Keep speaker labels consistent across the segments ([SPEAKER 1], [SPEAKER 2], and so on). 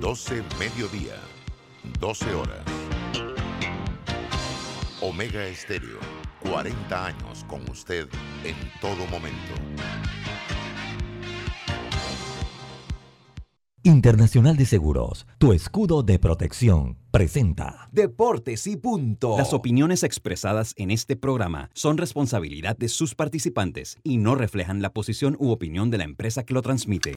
[SPEAKER 1] 12 mediodía, 12 horas. Omega Estéreo, 40 años con usted en todo momento.
[SPEAKER 2] Internacional de Seguros, tu escudo de protección, presenta
[SPEAKER 3] Deportes y punto.
[SPEAKER 4] Las opiniones expresadas en este programa son responsabilidad de sus participantes y no reflejan la posición u opinión de la empresa que lo transmite.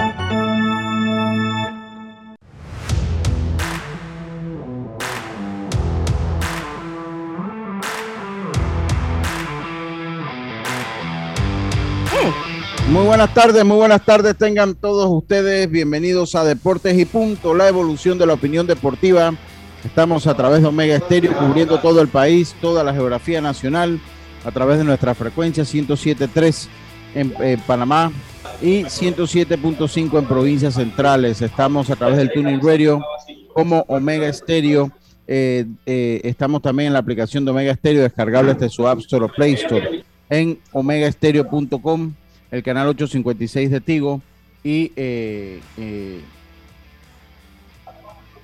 [SPEAKER 5] Muy buenas tardes, muy buenas tardes tengan todos ustedes. Bienvenidos a Deportes y Punto, la evolución de la opinión deportiva. Estamos a través de Omega Estéreo cubriendo todo el país, toda la geografía nacional, a través de nuestra frecuencia 107.3 en, en Panamá y 107.5 en provincias centrales. Estamos a través del Tuning Radio como Omega Estéreo. Eh, eh, estamos también en la aplicación de Omega Estéreo, descargable desde su App Store o Play Store en omegaestereo.com el canal 856 de Tigo y, eh, eh,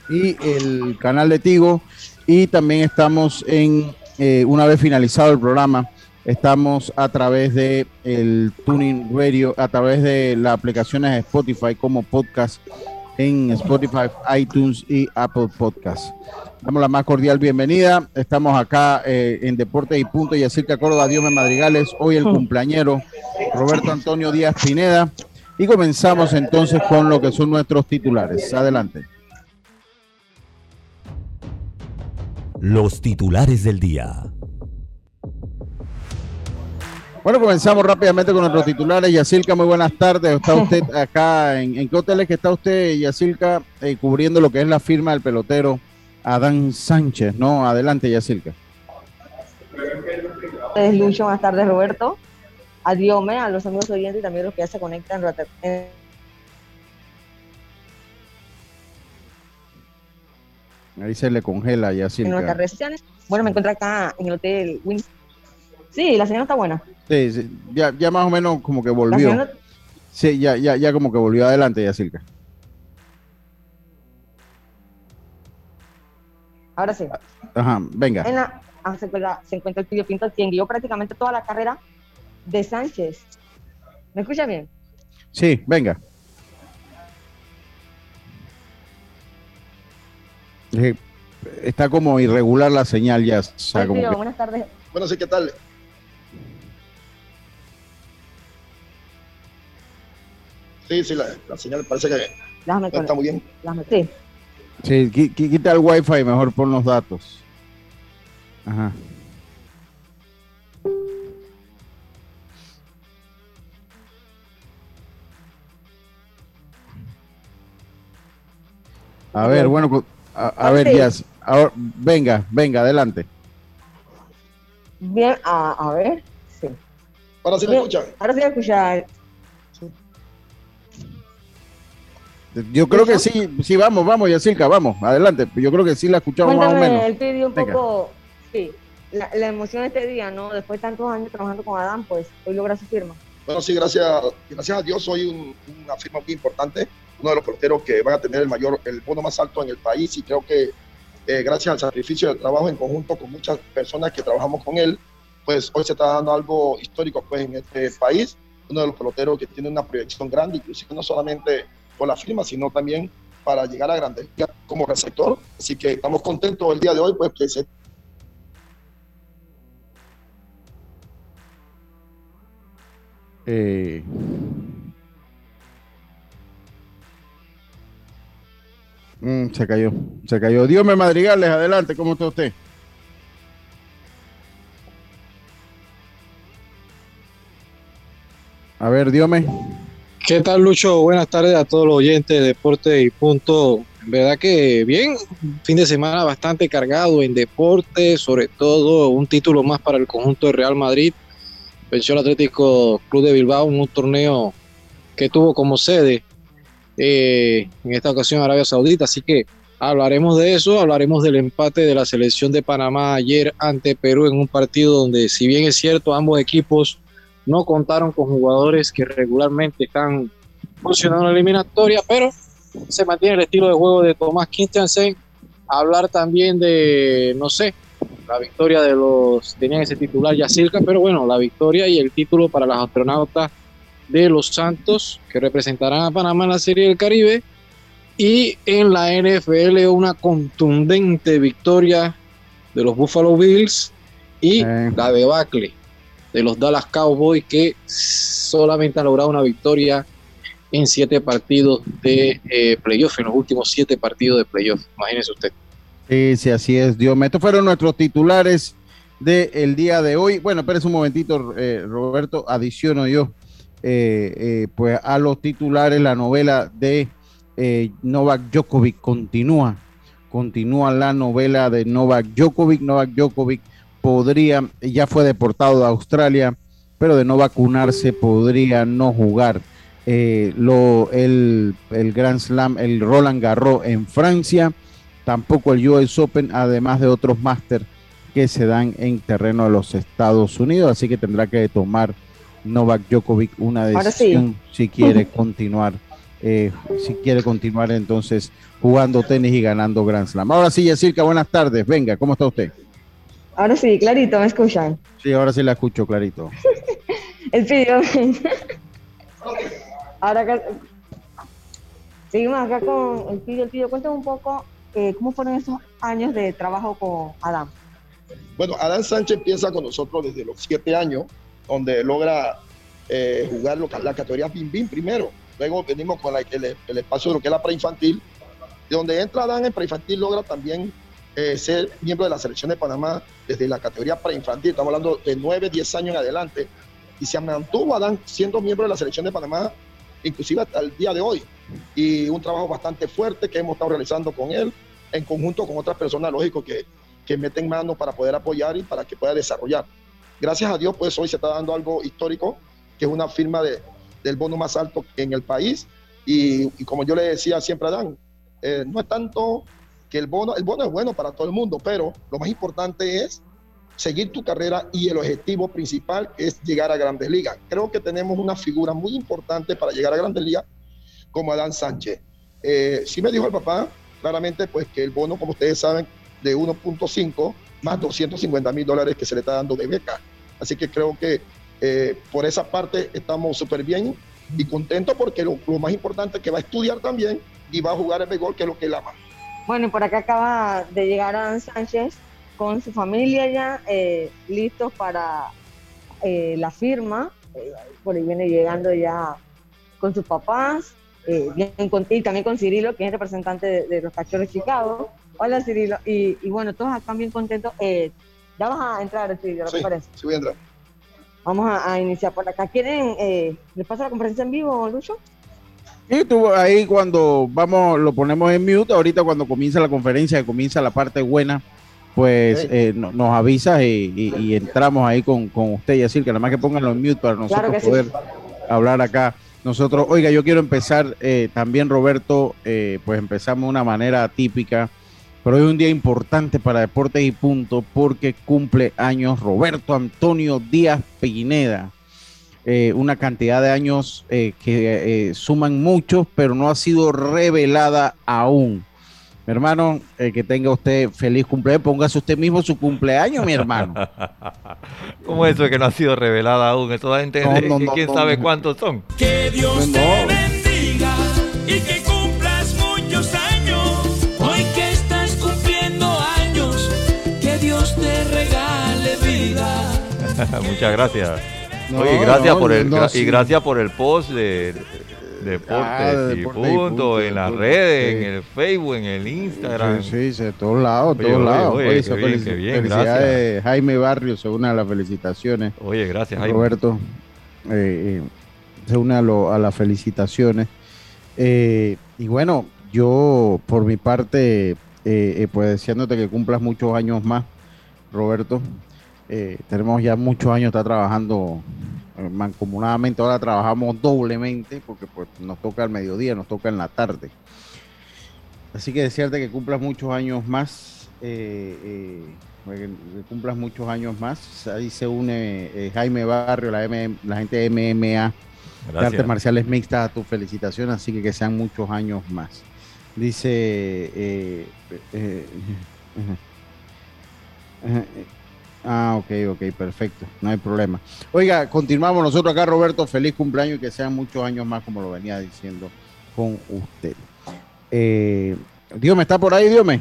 [SPEAKER 5] y el canal de Tigo. Y también estamos en, eh, una vez finalizado el programa, estamos a través de el Tuning Radio, a través de las aplicaciones de Spotify como podcast en Spotify, iTunes y Apple Podcast. Damos la más cordial bienvenida. Estamos acá eh, en Deportes y Punto y Yacirca Córdoba, Diome Madrigales. Hoy el cumpleañero Roberto Antonio Díaz Pineda. Y comenzamos entonces con lo que son nuestros titulares. Adelante.
[SPEAKER 2] los titulares del día.
[SPEAKER 5] Bueno, comenzamos rápidamente con nuestros titulares. Yacilca, muy buenas tardes. Está usted acá, ¿en, en qué hotel es que está usted, Yacilca, eh, cubriendo lo que es la firma del pelotero Adán Sánchez? No, adelante, Yacilca.
[SPEAKER 6] Lucho, buenas tardes Roberto. Adiós, me, a los amigos oyentes y también los que ya se conectan. en-
[SPEAKER 5] Ahí se le congela,
[SPEAKER 6] en nuestras
[SPEAKER 5] Yacilca.
[SPEAKER 6] redes sociales. Bueno, me encuentro acá en el hotel Win. Sí, la señora está buena.
[SPEAKER 5] Sí, sí, ya, ya más o menos como que volvió. Sí, ya, ya, ya como que volvió adelante, Yacilca.
[SPEAKER 6] Ahora sí.
[SPEAKER 5] Ajá, venga.
[SPEAKER 6] En la, ah, se, encuentra, se encuentra el Pillo Pinto, quien guió prácticamente toda la carrera de Sánchez. ¿Me escucha bien?
[SPEAKER 5] Sí, venga. Eh, Está como irregular la señal ya. o sea,
[SPEAKER 6] Ay,
[SPEAKER 5] como
[SPEAKER 6] Pillo,
[SPEAKER 5] que-
[SPEAKER 6] buenas tardes.
[SPEAKER 7] Bueno, sí, ¿qué tal? Sí, sí, la, la señal parece que no está muy bien.
[SPEAKER 6] Déjame, sí.
[SPEAKER 5] Sí, qui- qui- quita el wifi, mejor pon los datos. Ajá. A ver, bueno, a, a ver. Ahora, venga, venga, adelante.
[SPEAKER 6] Bien, a, a ver. Sí.
[SPEAKER 7] Ahora sí me escuchan.
[SPEAKER 6] Ahora sí voy a
[SPEAKER 5] Yo creo que sí, sí, vamos, vamos, Yacirca, vamos, adelante. Yo creo que sí la escuchamos más o menos.
[SPEAKER 6] él pidió un
[SPEAKER 5] Venga.
[SPEAKER 6] poco, sí, la, la emoción de este día, ¿no? Después de tantos años trabajando con Adán, pues hoy logra su firma.
[SPEAKER 7] Bueno, sí, gracias, gracias a Dios soy un- una firma muy importante, uno de los peloteros que van a tener el mayor, el bono más alto en el país y creo que eh, gracias al sacrificio del trabajo en conjunto con muchas personas que trabajamos con él, pues hoy se está dando algo histórico pues en este país, uno de los peloteros que tiene una proyección grande, inclusive no solamente por la firma, sino también para llegar a grandes como receptor. Así que estamos contentos el día de hoy, pues que se
[SPEAKER 5] Eh, mm, se cayó, se cayó. Dios me madrigales, adelante, ¿cómo está usted? A ver, Diome.
[SPEAKER 8] ¿Qué tal, Lucho? Buenas tardes a todos los oyentes de Deporte y Punto. Verdad que bien, fin de semana bastante cargado en deporte, sobre todo un título más para el conjunto de Real Madrid. Venció al Atlético Club de Bilbao en un torneo que tuvo como sede eh, en esta ocasión Arabia Saudita. Así que hablaremos de eso, hablaremos del empate de la selección de Panamá ayer ante Perú en un partido donde, si bien es cierto, ambos equipos no contaron con jugadores que regularmente están funcionando en la eliminatoria, pero se mantiene el estilo de juego de Tomás Christensen. Hablar también de, no sé, la victoria de los, tenían ese titular ya cerca, pero bueno, la victoria y el título para los astronautas de los Santos, que representarán a Panamá en la Serie del Caribe. Y en la NFL una contundente victoria de los Buffalo Bills y
[SPEAKER 5] Eh.
[SPEAKER 8] la debacle de los Dallas Cowboys que solamente han logrado una victoria en siete partidos de eh, playoff, en los últimos siete partidos de playoff. Imagínese usted.
[SPEAKER 5] Sí, sí, así es, Dios mío. Estos fueron nuestros titulares del día de hoy. Bueno, espérese un momentito, eh, Roberto, adiciono yo, eh, eh, pues a los titulares, la novela de eh, Novak Djokovic continúa, continúa la novela de Novak Djokovic. Novak Djokovic podría, ya fue deportado de Australia, pero de no vacunarse podría no jugar eh, lo, el, el Grand Slam, el Roland Garros en Francia tampoco el US Open, además de otros máster que se dan en terreno de los Estados Unidos, así que tendrá que tomar Novak Djokovic una
[SPEAKER 6] sí.
[SPEAKER 5] decisión si quiere continuar, eh, si quiere continuar entonces jugando tenis y ganando Grand Slam. Ahora sí, Yacirca, buenas tardes, venga, ¿cómo está usted?
[SPEAKER 6] Ahora sí, clarito, ¿me escuchan?
[SPEAKER 5] Sí, ahora sí la escucho clarito.
[SPEAKER 6] El pidió. Ahora acá. Seguimos acá con el pidió. El pidió, cuéntame un poco eh, cómo fueron esos años de trabajo con Adam.
[SPEAKER 7] Bueno, Adán Sánchez empieza con nosotros desde los siete años, donde logra eh, jugar lo que- la categoría Bim Bim primero. Luego venimos con la- el, el espacio de lo que es la preinfantil, y donde entra Adán en preinfantil logra también eh, ser miembro de la selección de Panamá desde la categoría preinfantil. Estamos hablando de 9, 10 años en adelante. Y se mantuvo Adán siendo miembro de la selección de Panamá, inclusive hasta el día de hoy. Y un trabajo bastante fuerte que hemos estado realizando con él, en conjunto con otras personas, lógico, que, que meten mano para poder apoyar y para que pueda desarrollar. Gracias a Dios, pues hoy se está dando algo histórico, que es una firma de, del bono más alto en el país. Y, y como yo le decía siempre a Dan, eh, no es tanto que el bono, el bono es bueno para todo el mundo, pero lo más importante es seguir tu carrera y el objetivo principal es llegar a Grandes Ligas. Creo que tenemos una figura muy importante para llegar a Grandes Ligas como Adán Sánchez. Eh, sí me dijo el papá claramente pues que el bono, como ustedes saben, de 1.5 más 250 mil dólares que se le está dando de beca. Así que creo que eh, por esa parte estamos súper bien y contentos porque lo, más importante es que va a estudiar también y va a jugar el béisbol, que es lo que él ama.
[SPEAKER 6] Bueno, y por acá acaba de llegar Adam Sánchez con su familia ya eh, listos para eh, la firma. Eh, por ahí viene llegando ya con sus papás, eh, bien contigo, y también con Cirilo, que es representante de, de los Cachorros de Chicago. Hola Cirilo, y, y bueno, todos acá bien contentos. Eh, ya vas a entrar, Cirilo, ¿qué
[SPEAKER 7] Sí,
[SPEAKER 6] parece?
[SPEAKER 7] sí voy a entrar.
[SPEAKER 6] Vamos a, a iniciar por acá. ¿Quieren, eh, les pasa la conferencia en vivo, Lucho?
[SPEAKER 5] Y tú ahí cuando vamos, lo ponemos en mute, ahorita cuando comienza la conferencia, que comienza la parte buena, pues
[SPEAKER 7] Sí.
[SPEAKER 5] eh, no- nos avisas y, y- y entramos ahí con, con usted y decir que nada más que pónganlo en mute para nosotros
[SPEAKER 6] Claro que sí.
[SPEAKER 5] poder hablar acá. Nosotros, oiga, yo quiero empezar eh, también, Roberto, eh, pues empezamos de una manera atípica, pero hoy es un día importante para Deportes y Punto porque cumple años Roberto Antonio Díaz Pineda. Eh, una cantidad de años eh, que eh, suman muchos, pero no ha sido revelada aún. Mi hermano, eh, que tenga usted feliz cumpleaños, póngase usted mismo su cumpleaños, mi hermano.
[SPEAKER 9] ¿Cómo es eso que no ha sido revelada aún? Eso da a entender
[SPEAKER 5] No, no,
[SPEAKER 9] que
[SPEAKER 5] no,
[SPEAKER 9] quién
[SPEAKER 5] no,
[SPEAKER 9] sabe
[SPEAKER 5] no.
[SPEAKER 9] cuántos son.
[SPEAKER 10] Que Dios
[SPEAKER 5] No.
[SPEAKER 10] te bendiga y que cumplas muchos años. Hoy que estás cumpliendo años, que Dios te regale vida.
[SPEAKER 9] Muchas gracias.
[SPEAKER 5] No,
[SPEAKER 9] Oye, gracias
[SPEAKER 5] no,
[SPEAKER 9] por el
[SPEAKER 5] no,
[SPEAKER 9] gra-
[SPEAKER 5] sí.
[SPEAKER 9] y gracias por el post de, de Deportes
[SPEAKER 5] Ah, de
[SPEAKER 9] y punto, en las redes,
[SPEAKER 5] sí.
[SPEAKER 9] en el Facebook, en el Instagram.
[SPEAKER 5] Sí, sí, de todos lados, todos lados.
[SPEAKER 9] oye,
[SPEAKER 5] Oye,
[SPEAKER 9] bien,
[SPEAKER 5] felicidades, Jaime Barrios, se une a las felicitaciones.
[SPEAKER 9] Oye, gracias, Jaime.
[SPEAKER 5] Roberto eh, eh, se une a, lo- a las felicitaciones. Eh, y bueno, yo por mi parte, eh, pues deseándote que cumplas muchos años más, Roberto. Eh, tenemos ya muchos años, está trabajando eh, mancomunadamente ahora trabajamos doblemente porque pues nos toca al mediodía, nos toca en la tarde. Así que desearte que cumplas muchos años más, eh, eh, que cumplas muchos años más. Ahí se une Jaime Barrio, la, M- la gente de MMA, de. Artes Marciales Mixtas, a tu felicitación, así que que sean muchos años más. Dice... Ah, ok, ok, perfecto, no hay problema. Oiga, continuamos nosotros acá, Roberto, feliz cumpleaños y que sean muchos años más, como lo venía diciendo con usted. Eh, Dios me está por ahí, Dios me.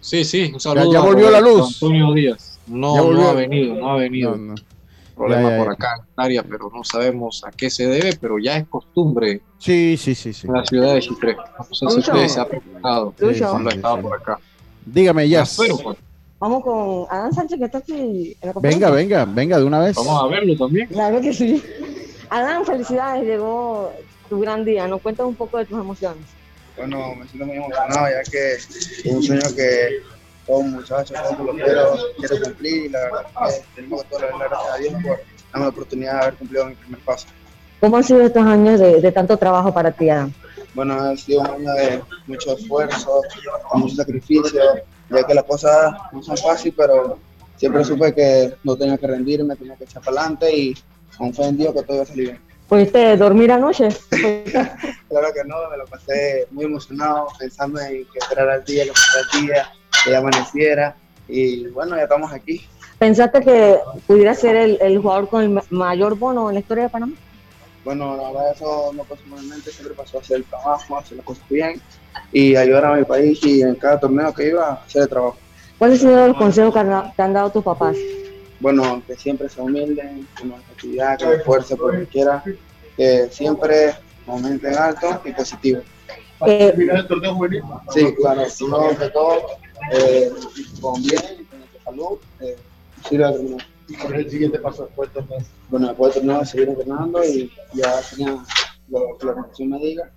[SPEAKER 8] Sí, sí, un saludo.
[SPEAKER 5] ya volvió la
[SPEAKER 8] Roberto
[SPEAKER 5] luz.
[SPEAKER 8] Antonio Díaz. No, ha venido, no ha venido.
[SPEAKER 5] No, no.
[SPEAKER 8] Problema
[SPEAKER 5] Ya, ya,
[SPEAKER 8] por acá en área, pero no sabemos a qué se debe, pero ya es costumbre
[SPEAKER 5] Sí, sí, sí, sí.
[SPEAKER 8] en la ciudad de Chitré. No sé si
[SPEAKER 6] Lucho.
[SPEAKER 8] usted se ha preguntado
[SPEAKER 6] Lucho.
[SPEAKER 8] cuando
[SPEAKER 5] Sí, sí,
[SPEAKER 8] estaba
[SPEAKER 5] sí.
[SPEAKER 8] por acá.
[SPEAKER 5] Dígame, ya.
[SPEAKER 8] Pero, pues,
[SPEAKER 6] Vamos con Adán Sánchez, que está aquí en la
[SPEAKER 5] Venga, venga, venga de una vez.
[SPEAKER 8] vamos a verlo también.
[SPEAKER 6] Claro que sí. Adán, felicidades, llegó tu gran día. Nos cuentas un poco de tus emociones.
[SPEAKER 11] Bueno, me siento muy emocionado ya que es un sueño que todo muchacho, todo pelotero quiere cumplir y la verdad que tenemos que darle las gracias a Dios por darme la oportunidad de haber cumplido mi primer paso.
[SPEAKER 6] ¿Cómo han sido estos años de, de tanto trabajo para ti, Adán?
[SPEAKER 11] Bueno, ha sido un año de mucho esfuerzo, mucho sacrificio, ya que las cosas no son fáciles, pero siempre supe que no tenía que rendirme, tenía que echar para adelante y con fe en Dios que todo iba a salir bien.
[SPEAKER 6] ¿Pudiste dormir anoche?
[SPEAKER 11] Claro que no, me lo pasé muy emocionado pensando en que esperara el día, que pasara el día, que ya amaneciera y bueno, ya estamos aquí.
[SPEAKER 6] ¿Pensaste que pudiera ser el, el jugador con el ma- mayor bono en la historia de Panamá?
[SPEAKER 11] Bueno, la verdad eso no pasó por mi mente, siempre pasó a hacer el trabajo, hacer las cosas bien y ayudar a mi país y en cada torneo que iba a hacer el trabajo.
[SPEAKER 6] ¿Cuáles han sido los consejos que han, te han dado tus papás?
[SPEAKER 11] Bueno, que siempre se humilden, que hagan actividad, que esfuerce por lo que quiera, que siempre aumenten alto y positivo.
[SPEAKER 6] Eh,
[SPEAKER 11] Sí, claro, uno de todo, eh, con bien, con mucha salud, eh, sirve a terminar.
[SPEAKER 7] ¿Y cuál es el siguiente paso después del torneo?
[SPEAKER 11] Bueno, después del torneo seguir entrenando y ya tenía lo que la organización me diga,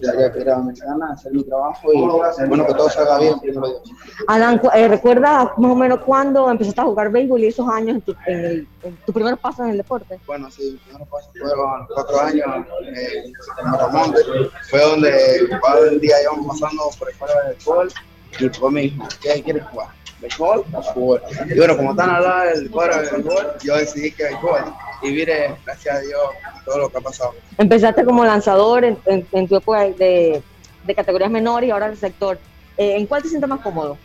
[SPEAKER 11] ya ya que era mexicana, hacer mi trabajo y bueno, que todo salga bien, primero Dios.
[SPEAKER 6] Adán, eh, ¿recuerdas más o menos cuándo empezaste a jugar béisbol y esos años en tu, en el- en tu primer paso en el deporte?
[SPEAKER 11] Bueno, sí, mis primeros pasos fueron a los cuatro años eh, en Matamonte. Fue donde un día íbamos pasando por escuela de béisbol y mi papá me dijo, ¿qué quieres jugar? ¿Béisbol fútbol? Y bueno, como están al lado del cuadro de béisbol, yo decidí que béisbol. Y mire, gracias a Dios, todo lo que ha pasado.
[SPEAKER 6] Empezaste como lanzador en, en- en tu época de, de categorías menores y ahora el sector. Eh, ¿En cuál te sientes más cómodo?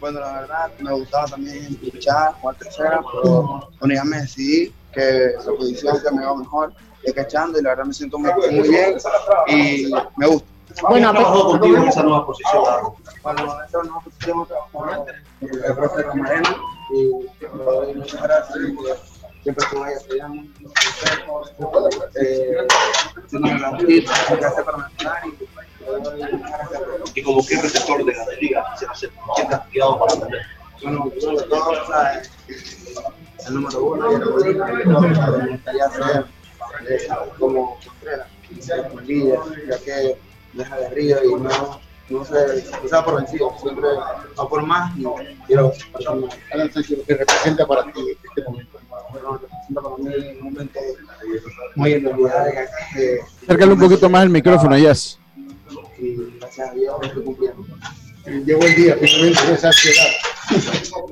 [SPEAKER 11] Bueno, la verdad, me gustaba también pinchar, jugar tercera, pero bueno, ya me decidí que la posición que me va mejor es cachando y la verdad me siento muy, muy bien y me gusta.
[SPEAKER 6] Bueno,
[SPEAKER 7] trabajado contigo en esa nueva posición?
[SPEAKER 11] Esta nueva posición con el profe Camarena y le doy muchas gracias siempre eh, que hace para mejorar y gracias por
[SPEAKER 7] ¿Y como qué receptor de la liga? ¿Quién quedado para aprender?
[SPEAKER 11] bueno, sobre todo, el número uno y el me gustaría ser eh, como Contreras, como Lilla, ya que deja de río y no, no se, no se da por vencido, siempre va por más y quiero pasar más.
[SPEAKER 7] Alan Sánchez, lo que representa para ti este momento.
[SPEAKER 11] Bueno, representa para mí un momento muy que
[SPEAKER 5] Acércale un poquito más el micrófono, Jazz.
[SPEAKER 11] y gracias a Dios estoy cumpliendo.
[SPEAKER 7] Llegó el día, finalmente, de esa ansiedad.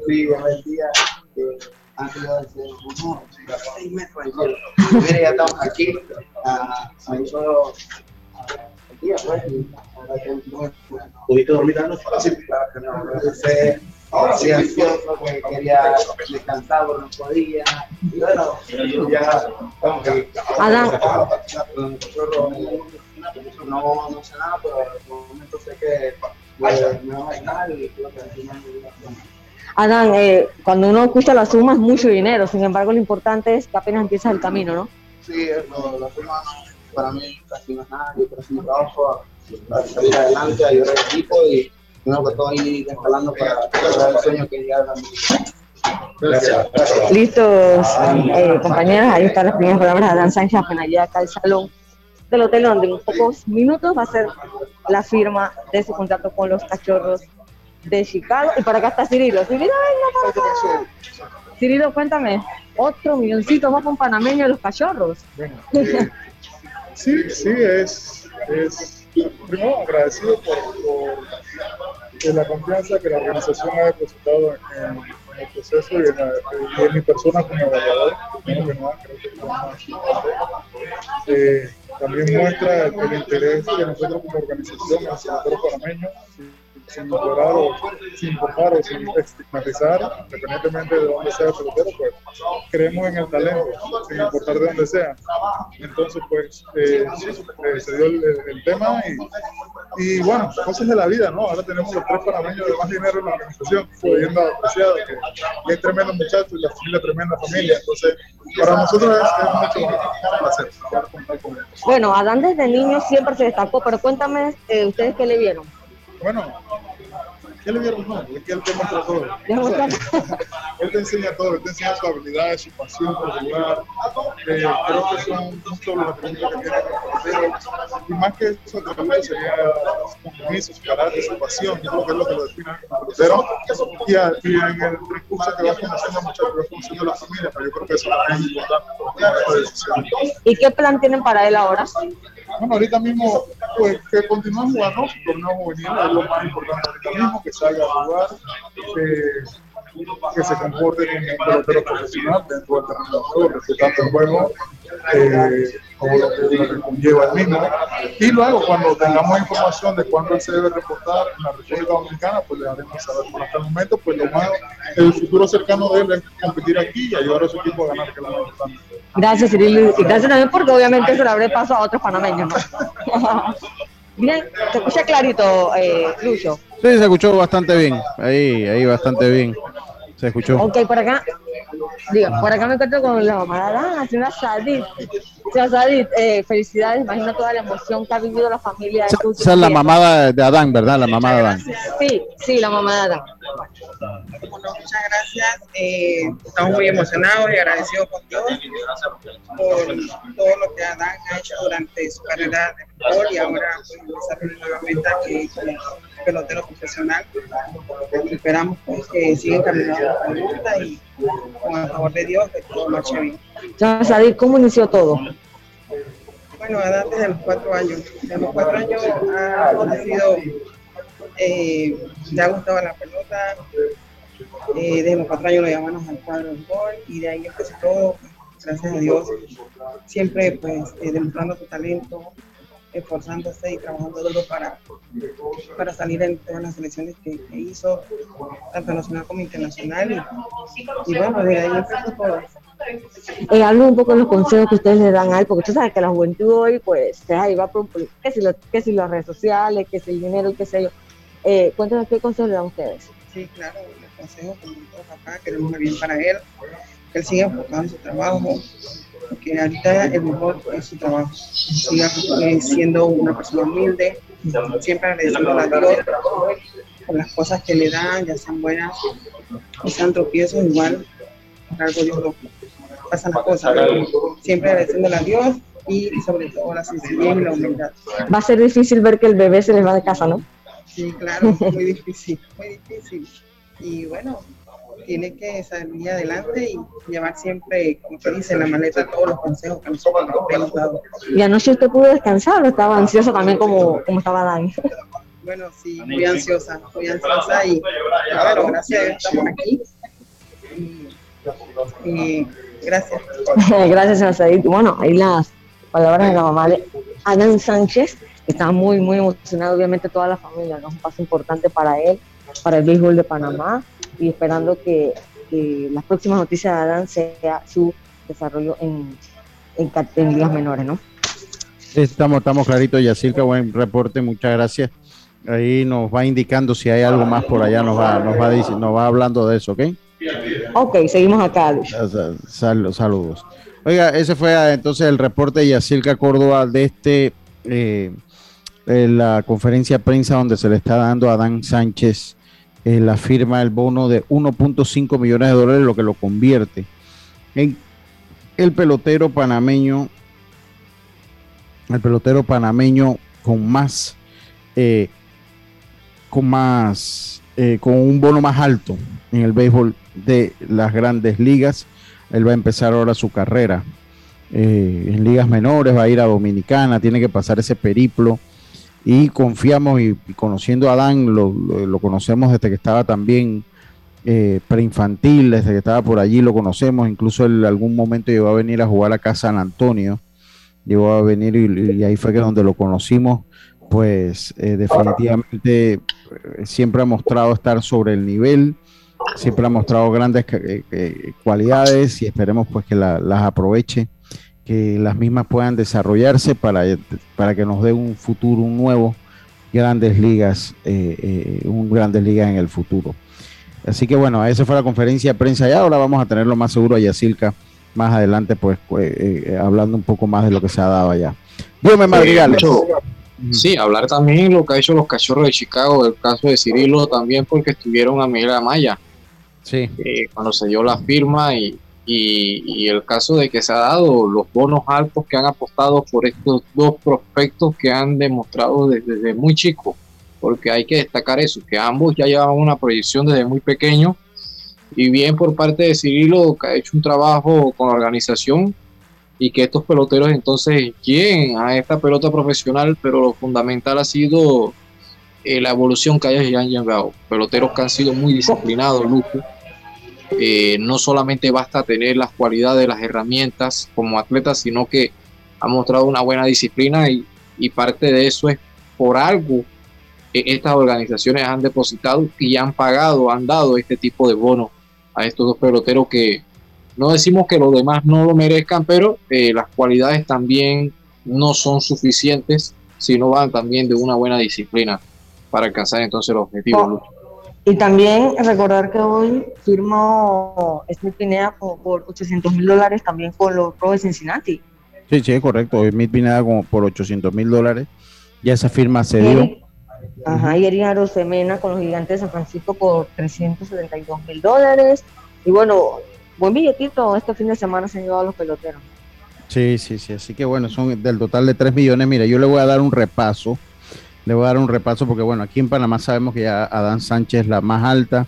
[SPEAKER 11] Sí, llegó el día antes yo decía, no, seis metros del cielo. Ya estamos aquí, a, a solo pues, ahora que
[SPEAKER 7] ¿Pudiste dormir anoche?
[SPEAKER 11] sí, claro que no, entonces, así ansioso, que quería descansar, no podía, y bueno, ya estamos aquí.
[SPEAKER 6] Adán.
[SPEAKER 11] No, no sé nada, pero en el momento sé que que.
[SPEAKER 6] Adán, eh, cuando uno escucha la suma es mucho dinero, sin embargo lo importante es que apenas empiezas el camino, ¿no?
[SPEAKER 11] Sí, lo, la firma para mí casi no es nada, yo quiero hacer mi trabajo para salir adelante, ayudar al equipo y tengo que todo ir escalando para lograr el sueño que ya
[SPEAKER 7] Gracias.
[SPEAKER 6] Listos, eh, compañeras, ahí están las primeras palabras de Adán Sánchez apenas llega acá al salón del hotel donde en pocos minutos va a ser la firma de su contrato con los cachorros de Chicago. Y por acá está Cirilo. Cirilo, venga para acá. Cirilo, cuéntame, otro milloncito más con panameño de los cachorros.
[SPEAKER 12] Eh, sí, sí, es, es primero agradecido por, por la confianza que la organización ha depositado en, el proceso y en, la- y mi persona como evaluador. Primero creo que es más. Eh, también muestra el, el interés que nosotros como organización, los senadores panameños, sin ignorar o sin importar o sin estigmatizar, independientemente de dónde sea el pelotero, pues creemos en el talento, sin importar de dónde sea. Entonces, pues, eh, eh, se dio el, tema y, bueno, cosas de la vida, ¿no? Ahora tenemos los tres panameños de más dinero en la organización, leyenda apreciada, que, es tremendo muchacho y la familia tremenda familia. Entonces, para nosotros es, es mucho placer.
[SPEAKER 6] Bueno, Adán desde niño siempre se destacó, pero cuéntame eh, ustedes qué le vieron.
[SPEAKER 12] Bueno, ¿qué le vieron? No, es que él te muestra todo.
[SPEAKER 6] Les muestra-
[SPEAKER 12] él te enseña todo, él te enseña su habilidad, su pasión por jugar. Eh, creo que son muchos los atributos que tiene. Y más que esos atributos sería su compromiso, su carácter, su pasión. Yo creo que es lo que lo define como portero. Y, y en el recurso que vas conociendo muchachos, vas conociendo la familia, pero yo creo que eso es muy importante.
[SPEAKER 6] ¿Y qué plan tienen para él ahora?
[SPEAKER 12] Bueno, ahorita mismo, pues que continúe jugando su torneo juvenil, es lo más importante ahorita mismo, que salga a jugar, que, que se comporte como un pelotero profesional dentro del terreno de juego, respetando el juego, eh, como lo que, conlleva el mismo. Y luego, cuando tengamos información de cuándo él se debe reportar en la República Dominicana, pues le haremos saber. Pero hasta el momento, pues lo más, el futuro cercano de él es competir aquí y ayudar a su equipo a ganar, que lo más importante.
[SPEAKER 6] Gracias, Cirilo. Y gracias también porque obviamente se lo habré pasado a otros panameños, ¿no? Bien, se escucha clarito, eh.
[SPEAKER 5] Sí, se escuchó bastante bien. Ahí, ahí bastante bien. Se escuchó.
[SPEAKER 6] Ok, por acá, digo, por acá me encuentro con la mamá de la señora Sadit. Señora Sadit, eh, felicidades, imagino toda la emoción que ha vivido la familia.
[SPEAKER 5] Esa, es la mamá de Adán, ¿verdad? La mamá de Adán.
[SPEAKER 6] Sí, sí, la mamá de Adán.
[SPEAKER 13] Muchas gracias. Eh, estamos muy emocionados y agradecidos con Dios por todo lo que Adán ha hecho durante su carrera de fútbol y ahora pues, desarrolla nuevamente aquí como pelotero profesional. Esperamos pues, que siga encaminando la pregunta y con el favor de Dios que todo marche bien.
[SPEAKER 6] ¿cómo inició todo?
[SPEAKER 13] Bueno, Adán desde los cuatro años. Desde los cuatro años ha, ha sido, eh, le ha gustado la pelota. Eh, desde los cuatro años lo llamamos al cuadro del gol y de ahí empezó todo, gracias a Dios. Siempre pues eh, demostrando su talento, esforzándose y trabajando duro para, para salir en todas las selecciones que, hizo, tanto nacional como internacional. Y, y bueno, de ahí empezó todo.
[SPEAKER 6] Eh, hablo un poco de los consejos que ustedes le dan a él, porque tú sabes que la juventud hoy, pues, ahí va por, que si, lo- las redes sociales, que si el dinero, qué sé yo. Eh, cuéntanos qué consejos le dan ustedes.
[SPEAKER 13] Sí, claro, les consejo como todo papá, queremos bien para él, que él siga enfocado en su trabajo, porque ahorita el mejor es su trabajo, siga eh, siendo una persona humilde, siempre agradeciendo a Dios por las cosas que le dan, ya sean buenas o sean tropiezos, igual, algo Dios lo pasan las cosas, pero siempre agradeciendo a Dios y sobre todo la sencillez y la humildad.
[SPEAKER 6] Va a ser difícil ver que el bebé se les va de casa, ¿no?
[SPEAKER 13] Sí, claro, muy difícil, muy difícil. Y bueno, tiene que salir adelante y llevar siempre, como se dice, en la maleta todos los consejos que nosotros hemos dado.
[SPEAKER 6] Y anoche usted pudo descansar o estaba ansiosa también como, como estaba Dan.
[SPEAKER 13] Bueno, sí, muy ansiosa, muy ansiosa y bueno, gracias a Dios estamos aquí. Y, y gracias.
[SPEAKER 6] Gracias, señor. Bueno, ahí las palabras de la mamá de Adán Sánchez, está muy, muy emocionado, obviamente toda la familia, ¿no? Es un paso importante para él, para el béisbol de Panamá, y esperando que, que las próximas noticias de Adán sea su desarrollo en, en, en ligas menores, ¿no?
[SPEAKER 5] Estamos, estamos claritos, Yacirca, buen reporte, muchas gracias. Ahí nos va indicando si hay algo más por allá, nos va, nos va, dic- nos va hablando de eso, ¿ok?
[SPEAKER 6] Ok, seguimos acá, Luis.
[SPEAKER 5] Sal- sal- saludos. Oiga, ese fue ah, entonces el reporte de Yacirca Córdoba de este eh, eh, la conferencia de prensa donde se le está dando a Dan Sánchez eh, la firma del bono de 1.5 millones de dólares, lo que lo convierte en el pelotero panameño, el pelotero panameño con más eh, con más, eh, con un bono más alto en el béisbol de las grandes ligas. Él va a empezar ahora su carrera en ligas menores, va a ir a Dominicana, tiene que pasar ese periplo y confiamos y, conociendo a Adán, lo, lo- conocemos desde que estaba también eh, preinfantil, desde que estaba por allí lo conocemos, incluso él algún momento llegó a venir a jugar acá a San Antonio, llegó a venir y, ahí fue que donde lo conocimos, pues eh, definitivamente eh, siempre ha mostrado estar sobre el nivel, siempre ha mostrado grandes eh, cualidades y esperemos pues que la- las aproveche, que las mismas puedan desarrollarse para, para que nos dé un futuro, un nuevo grandes ligas, eh, eh, un grandes ligas en el futuro. Así que bueno, esa fue la conferencia de prensa y ahora vamos a tenerlo más seguro a Yacilca más adelante, pues eh, hablando un poco más de lo que se ha dado allá. Dígame,
[SPEAKER 8] Sí, hablar también lo que ha hecho los cachorros de Chicago, el caso de Cirilo también porque estuvieron a Miguel Amaya
[SPEAKER 5] Sí.
[SPEAKER 8] eh, cuando se dio la firma y, y- y el caso de que se ha dado los bonos altos que han apostado por estos dos prospectos que han demostrado desde, desde muy chicos, porque hay que destacar eso, que ambos ya llevaban una proyección desde muy pequeño y bien por parte de Cirilo que ha hecho un trabajo con la organización y que estos peloteros entonces lleguen a esta pelota profesional, pero lo fundamental ha sido eh, la evolución que han llevado. Peloteros que han sido muy disciplinados, Luco. Eh, no solamente basta tener las cualidades, las herramientas como atletas, sino que ha mostrado una buena disciplina y, y parte de eso es por algo que estas organizaciones han depositado y han pagado, han dado este tipo de bonos a estos dos peloteros que no decimos que los demás no lo merezcan, pero eh, las cualidades también no son suficientes si no van también de una buena disciplina para alcanzar entonces el objetivo.
[SPEAKER 6] Y también recordar que hoy firmó Smith Pineda por, por 800 mil dólares también con los Rojos de Cincinnati.
[SPEAKER 5] Sí, sí, correcto. Smith Pineda como por 800 mil dólares. Ya esa firma se dio.
[SPEAKER 6] Ajá, y Eric Arosemena con los Gigantes de San Francisco por 372 mil dólares. Y bueno, buen billetito este fin de semana se han llevado los peloteros.
[SPEAKER 5] Sí, sí, sí. Así que bueno, son del total de 3 millones. Mira, yo le voy a dar un repaso. Le voy a dar un repaso porque bueno, aquí en Panamá sabemos que ya Adán Sánchez es la más alta.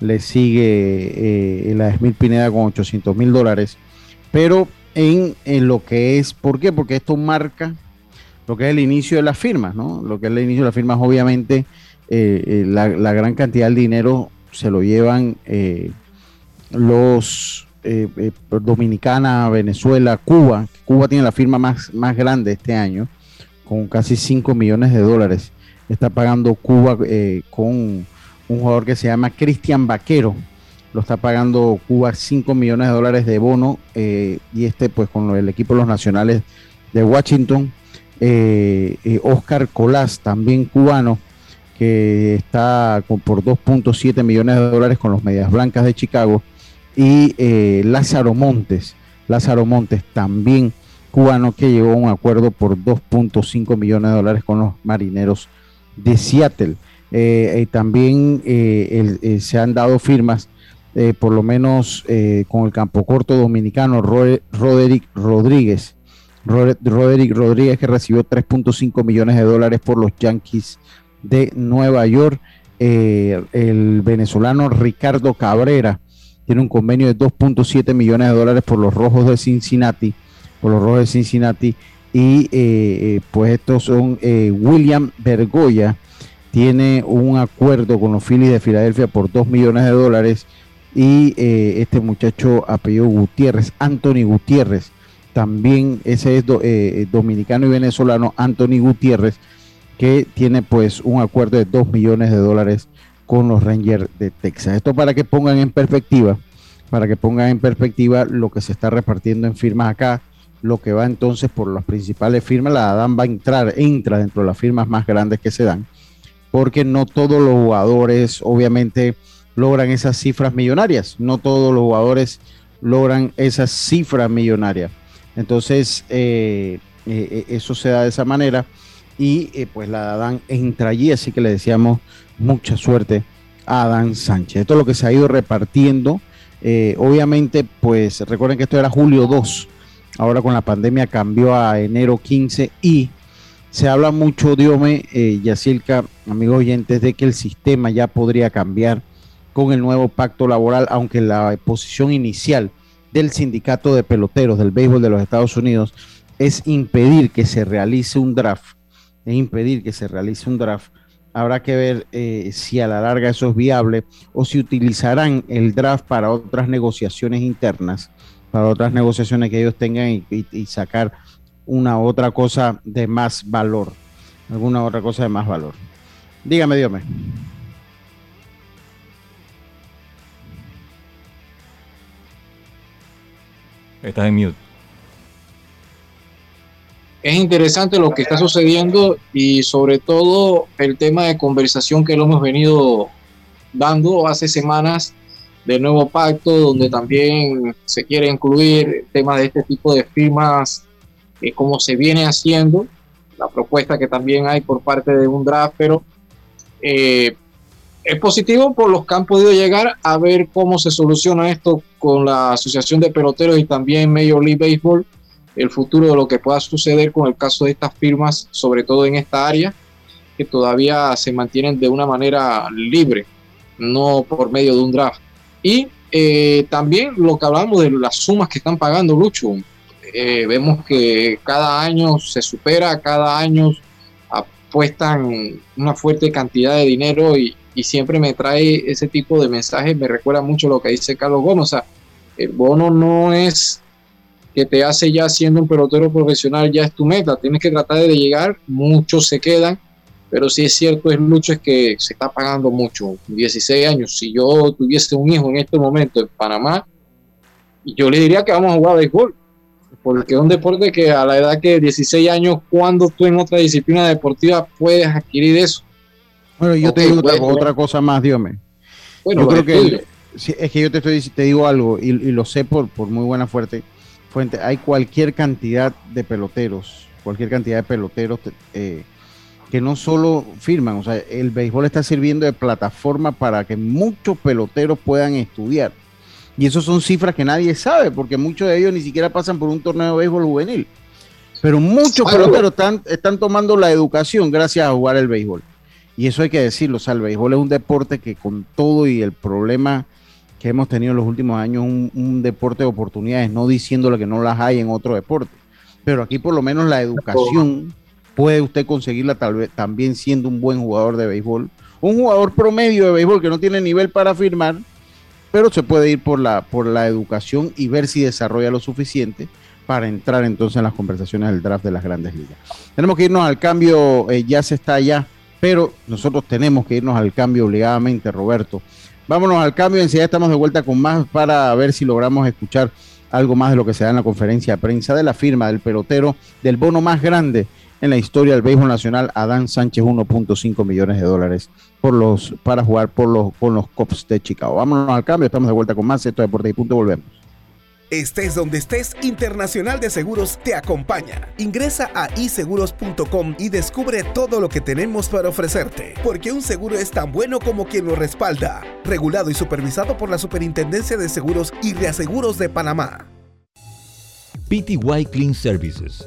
[SPEAKER 5] Le sigue eh, la Smith Pineda con 800 mil dólares. Pero en, en lo que es, ¿por qué? Porque esto marca lo que es el inicio de las firmas, ¿no? Lo que es el inicio de las firmas, obviamente, eh, eh, la, la gran cantidad de dinero se lo llevan eh, los Dominicana, Venezuela, Cuba. Cuba tiene la firma más, más grande este año, con casi 5 millones de dólares. Está pagando Cuba eh, con un jugador que se llama Cristian Vaquero. Lo está pagando Cuba 5 millones de dólares de bono eh, y este pues con el equipo de los nacionales de Washington. Eh, eh, Oscar Colás, también cubano, que está con- por 2.7 millones de dólares con los Medias Blancas de Chicago. Y Lázaro Montes, Lázaro Montes también cubano que llegó a un acuerdo por 2.5 millones de dólares con los marineros de Seattle. Eh, eh, también eh, eh, se han dado firmas, por lo menos con el campo corto dominicano Ro- Roderick Rodríguez. Rod- Roderick Rodríguez que recibió 3.5 millones de dólares por los Yankees de Nueva York. El venezolano Ricardo Cabrera tiene un convenio de 2.7 millones de dólares por los Rojos de Cincinnati, por los Rojos de Cincinnati. Y eh, eh, pues estos son eh, William Bergoya, tiene un acuerdo con los Phillies de Filadelfia por 2 millones de dólares. Y eh, este muchacho apellido Gutiérrez, Anthony Gutiérrez, también ese es do- dominicano y venezolano, Anthony Gutiérrez, que tiene pues un acuerdo de 2 millones de dólares con los Rangers de Texas. Esto para que pongan en perspectiva, para que pongan en perspectiva lo que se está repartiendo en firmas acá, lo que va entonces por las principales firmas, la ADAM va a entrar, entra dentro de las firmas más grandes que se dan, porque no todos los jugadores obviamente logran esas cifras millonarias, no todos los jugadores logran esas cifras millonarias. Entonces, eh, eh, eh, eso se da de esa manera y pues la Adán entra allí, así que le deseamos mucha suerte a Adán Sánchez. Esto es lo que se ha ido repartiendo. Obviamente, pues recuerden que esto era julio 2, ahora con la pandemia cambió a enero 15 y Se habla mucho, Diome, eh, amigos oyentes, de que el sistema ya podría cambiar con el nuevo pacto laboral, aunque la posición inicial del sindicato de peloteros del béisbol de los Estados Unidos es impedir que se realice un draft, es impedir que se realice un draft. Habrá que ver eh, si a la larga eso es viable o si utilizarán el draft para otras negociaciones internas, para otras negociaciones que ellos tengan y, y- y sacar una otra cosa de más valor, alguna otra cosa de más valor. Dígame, dígame.
[SPEAKER 9] Estás en mute.
[SPEAKER 8] es interesante lo que está sucediendo y sobre todo el tema de conversación que lo hemos venido dando hace semanas del nuevo pacto, donde también se quiere incluir temas de este tipo de firmas, eh, como se viene haciendo, la propuesta que también hay por parte de un draft, pero eh, es positivo por los que han podido llegar a ver cómo se soluciona esto con la Asociación de Peloteros y también Major League Baseball el futuro de lo que pueda suceder con el caso de estas firmas, sobre todo en esta área, que todavía se mantienen de una manera libre, no por medio de un draft. Y eh, también lo que hablamos de las sumas que están pagando, Lucho. Eh, vemos que cada año se supera, cada año apuestan una fuerte cantidad de dinero y, siempre me trae ese tipo de mensajes, me recuerda mucho lo que dice Carlos Bono, o el bono no es que te hace ya siendo un pelotero profesional, ya es tu meta. Tienes que tratar de llegar, muchos se quedan, pero sí es cierto, es mucho, es que se está pagando mucho. 16 años, si yo tuviese un hijo en este momento en Panamá, yo le diría que vamos a jugar béisbol, porque es un deporte que a la edad que 16 años, cuando tú en otra disciplina deportiva puedes adquirir eso.
[SPEAKER 5] Bueno, yo
[SPEAKER 8] Ok,
[SPEAKER 5] te digo otra,
[SPEAKER 8] bueno.
[SPEAKER 5] otra cosa más, Diome.
[SPEAKER 8] Bueno,
[SPEAKER 5] yo creo que es que yo te estoy te digo algo y, y lo sé por, por muy buena fuerte fuente. Hay cualquier cantidad de peloteros, cualquier cantidad de peloteros te- eh, que no solo firman, o sea, el béisbol está sirviendo de plataforma para que muchos peloteros puedan estudiar. Y eso son cifras que nadie sabe, porque muchos de ellos ni siquiera pasan por un torneo de béisbol juvenil. Pero muchos peloteros están, están tomando la educación gracias a jugar el béisbol. Y eso hay que decirlo, o sea, el béisbol es un deporte que con todo y el problema que hemos tenido en los últimos años, un, un deporte de oportunidades, no diciéndole que no las hay en otro deporte. Pero aquí por lo menos la educación puede usted conseguirla tal vez también siendo un buen jugador de béisbol. Un jugador promedio de béisbol que no tiene nivel para firmar, pero se puede ir por la, por la educación y ver si desarrolla lo suficiente para entrar entonces en las conversaciones del draft de las grandes ligas. Tenemos que irnos al cambio, eh, ya se está allá, pero nosotros tenemos que irnos al cambio obligadamente, Roberto. Vámonos al cambio, enseguida estamos de vuelta con más para ver si logramos escuchar algo más de lo que se da en la conferencia de prensa de la firma del pelotero del bono más grande en la historia del béisbol nacional, Adán Sánchez, 1.5 millones de dólares por los, para jugar por los, con los Cubs de Chicago. Vámonos al cambio, estamos de vuelta con más. Esto es Deportes y Punto, volvemos.
[SPEAKER 14] Estés donde estés, Internacional de Seguros te acompaña. Ingresa a iseguros.com y descubre todo lo que tenemos para ofrecerte, porque un seguro es tan bueno como quien lo respalda. Regulado y supervisado por la Superintendencia de Seguros y Reaseguros de Panamá.
[SPEAKER 2] PTY Clean Services,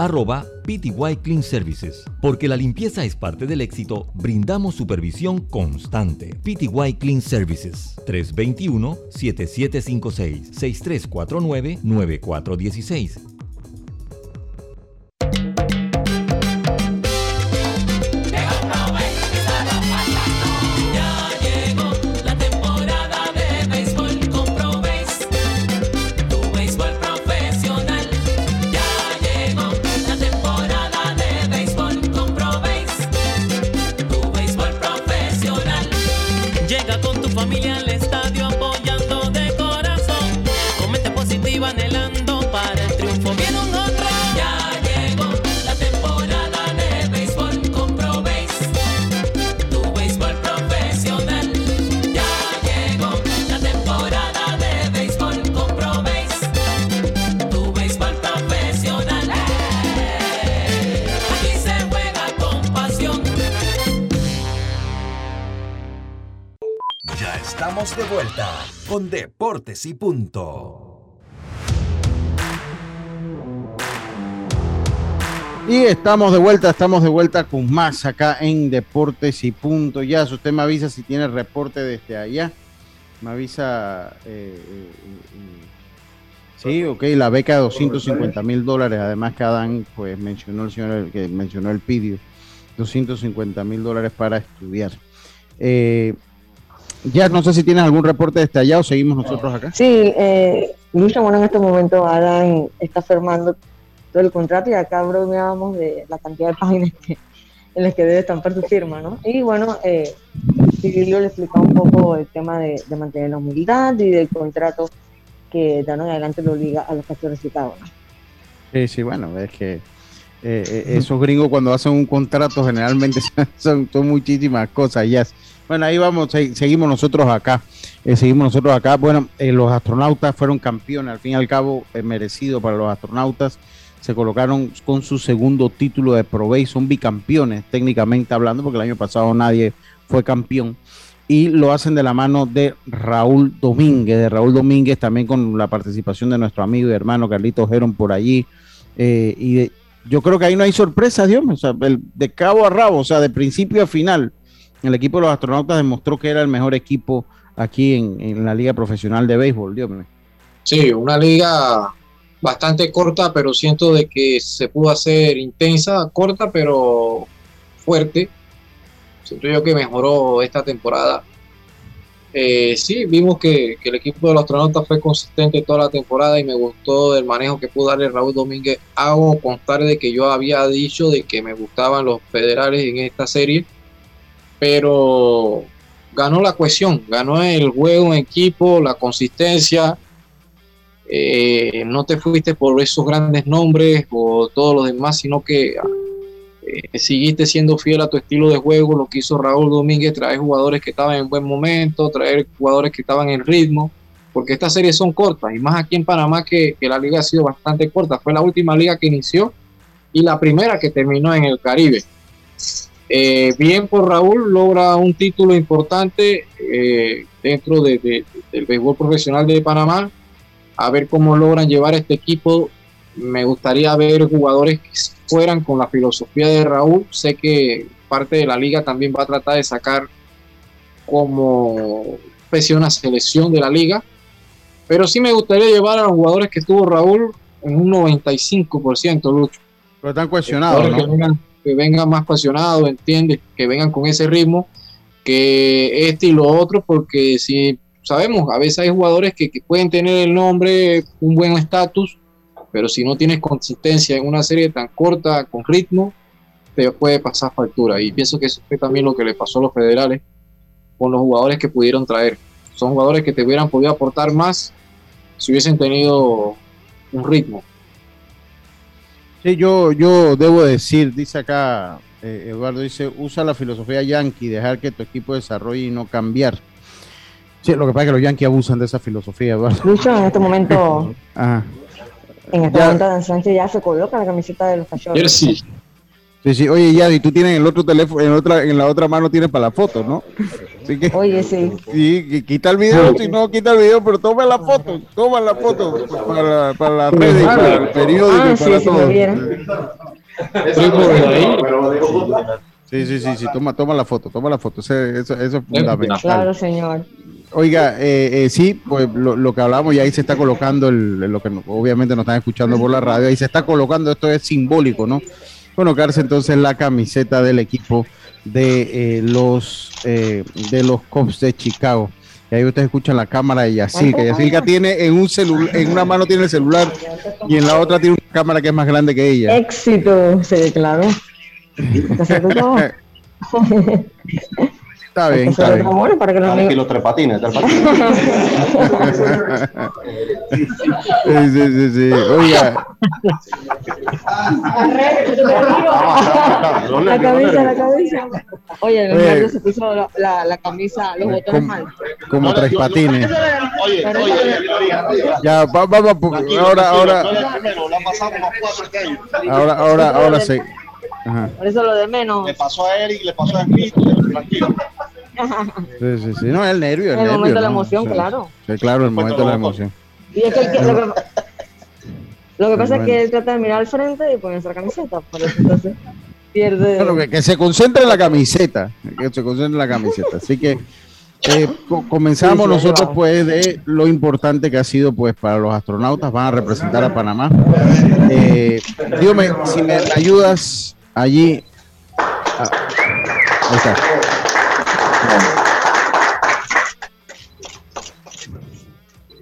[SPEAKER 2] arroba PTY Clean Services. Porque la limpieza es parte del éxito, brindamos supervisión constante. PTY Clean Services 321-7756
[SPEAKER 10] de
[SPEAKER 3] vuelta con Deportes y Punto.
[SPEAKER 5] Y estamos de vuelta, estamos de vuelta con más acá en Deportes y Punto. Ya, si usted me avisa si tiene reporte desde allá. Me avisa. eh, eh, eh, sí, ok, la beca de 250 mil dólares. Además, que Adán, pues mencionó el señor que mencionó el pidio. 250 mil dólares para estudiar. Eh, ya no sé si tienes algún reporte desde allá o seguimos nosotros acá.
[SPEAKER 6] Sí, eh, Lucha, bueno, en este momento Adán está firmando todo el contrato y acá bromeábamos de la cantidad de páginas que, en las que debe estampar su firma, ¿no? Y bueno, eh, Cirilo le explicó un poco el tema de, de mantener la humildad y del contrato que en adelante lo obliga a los cachorros de ¿no?
[SPEAKER 5] Sí, sí, bueno, es que eh, eh, esos gringos cuando hacen un contrato generalmente son, son muchísimas cosas. Ya. Bueno, ahí vamos, se- seguimos nosotros acá. eh, seguimos nosotros acá. Bueno, eh, los astronautas fueron campeones, al fin y al cabo, eh, merecido para los astronautas. Se colocaron con su segundo título de Pro Base, son bicampeones técnicamente hablando, porque el año pasado nadie fue campeón. Y lo hacen de la mano de Raúl Domínguez, de Raúl Domínguez, también con la participación de nuestro amigo y hermano Carlitos Geron por allí. Eh, y yo creo que ahí no hay sorpresa, Dios mío, o sea, de cabo a rabo, o sea, de principio a final, el equipo de los astronautas demostró que era el mejor equipo aquí en, en la liga profesional de béisbol, Dios mío.
[SPEAKER 8] Sí, una liga bastante corta, pero siento de que se pudo hacer intensa, corta, pero fuerte. Siento yo que mejoró esta temporada. Eh, sí, vimos que, que el equipo de los astronautas fue consistente toda la temporada y me gustó el manejo que pudo darle Raúl Domínguez. Hago constar de que yo había dicho de que me gustaban los federales en esta serie, pero ganó la cohesión, ganó el juego en equipo, la consistencia, eh, no te fuiste por esos grandes nombres o todos los demás, sino que eh, seguiste siendo fiel a tu estilo de juego, lo que hizo Raúl Domínguez, traer jugadores que estaban en buen momento, traer jugadores que estaban en ritmo, porque estas series son cortas, y más aquí en Panamá que, que la liga ha sido bastante corta, fue la última liga que inició y la primera que terminó en el Caribe. Eh, bien por Raúl, logra un título importante eh, dentro de- de- del béisbol profesional de Panamá, a ver cómo logran llevar este equipo. Me gustaría ver jugadores que fueran con la filosofía de Raúl. Sé que parte de la liga también va a tratar de sacar como especie de una selección de la liga. Pero sí me gustaría llevar a los jugadores que tuvo Raúl en un 95%, Lucho.
[SPEAKER 5] Pero están cuestionados, ¿no?
[SPEAKER 8] Que vengan, más apasionados, entiendes, que vengan con ese ritmo, que este y lo otro, porque si sabemos, a veces hay jugadores que, que pueden tener el nombre, un buen estatus, pero si no tienes consistencia en una serie tan corta, con ritmo, te puede pasar factura. Y pienso que eso fue también lo que le pasó a los federales con los jugadores que pudieron traer. Son jugadores que te hubieran podido aportar más si hubiesen tenido un ritmo.
[SPEAKER 5] Sí, yo, yo debo decir, dice acá eh, Eduardo, dice, usa la filosofía yankee, dejar que tu equipo desarrolle y no cambiar. Sí, lo que pasa es que los yankees abusan de esa filosofía, Eduardo.
[SPEAKER 6] Lucho, en este momento,
[SPEAKER 5] Ajá.
[SPEAKER 6] en este
[SPEAKER 5] Ya.
[SPEAKER 6] momento Dan Sánchez ya se coloca la camiseta de los cachorros.
[SPEAKER 5] Sí, sí. Oye, ya, y tú tienes el otro teléfono, en otra, en la otra mano tienes para la foto, ¿no? Así que,
[SPEAKER 6] Oye, sí.
[SPEAKER 5] Sí, quita el video, si no quita el video, pero toma la foto, toma la foto para, para las redes, y para el periódico,
[SPEAKER 6] Ah,
[SPEAKER 5] y
[SPEAKER 6] sí,
[SPEAKER 5] para
[SPEAKER 6] me
[SPEAKER 5] todo. Sí, sí, sí, sí, toma, toma la foto, toma la foto, eso, eso, eso es fundamental.
[SPEAKER 6] Claro, señor.
[SPEAKER 5] Oiga, eh, eh, sí, pues lo, lo que hablamos y ahí se está colocando, el, lo que obviamente nos están escuchando por la radio, ahí se está colocando, esto es simbólico, ¿no? Colocarse entonces la camiseta del equipo de eh, los eh, de los Cubs de Chicago. Y ahí ustedes escuchan la cámara de Yacirca. Yacirca tiene en un celular, en una mano tiene el celular y en la otra tiene una cámara que es más grande que ella.
[SPEAKER 6] Éxito, se declaró. Está
[SPEAKER 5] bien, está
[SPEAKER 6] es
[SPEAKER 5] bien.
[SPEAKER 6] mono para que los amigos-
[SPEAKER 15] los tres patines, tres patines.
[SPEAKER 5] Sí, sí, sí, sí. Oiga,
[SPEAKER 6] La camisa, la camisa. Oye,
[SPEAKER 5] Oye.
[SPEAKER 6] Leonardo se puso la, la, la camisa, los botones
[SPEAKER 5] como,
[SPEAKER 6] mal.
[SPEAKER 5] como tres patines.
[SPEAKER 7] Oye, oye, oye,
[SPEAKER 5] Ya, va- vamos, porque ahora, ahora,
[SPEAKER 7] la pasamos a cuatro que ellos.
[SPEAKER 5] ahora, ahora, ahora sí. Ajá.
[SPEAKER 6] Por eso lo de menos.
[SPEAKER 7] Le pasó a Eric, le pasó a Smith, tranquilo.
[SPEAKER 5] Sí, sí, sí. No, el nervio. El,
[SPEAKER 6] El
[SPEAKER 5] nervio,
[SPEAKER 6] momento de la
[SPEAKER 5] ¿no?
[SPEAKER 6] emoción,
[SPEAKER 5] O sea,
[SPEAKER 6] claro.
[SPEAKER 5] Sí, claro, el momento de la emoción.
[SPEAKER 6] Y es que, el que- lo que, lo que pasa es
[SPEAKER 5] Bueno.
[SPEAKER 6] que él trata de mirar al frente y ponerse la camiseta, por eso entonces pierde.
[SPEAKER 5] Bueno, que, que se concentre en la camiseta, que se concentre en la camiseta. Así que eh, co- comenzamos
[SPEAKER 6] Sí, sí,
[SPEAKER 5] nosotros pues de lo importante que ha sido pues para los astronautas, van a representar a Panamá. Eh, dígame, si me ayudas allí. Ah, ahí está.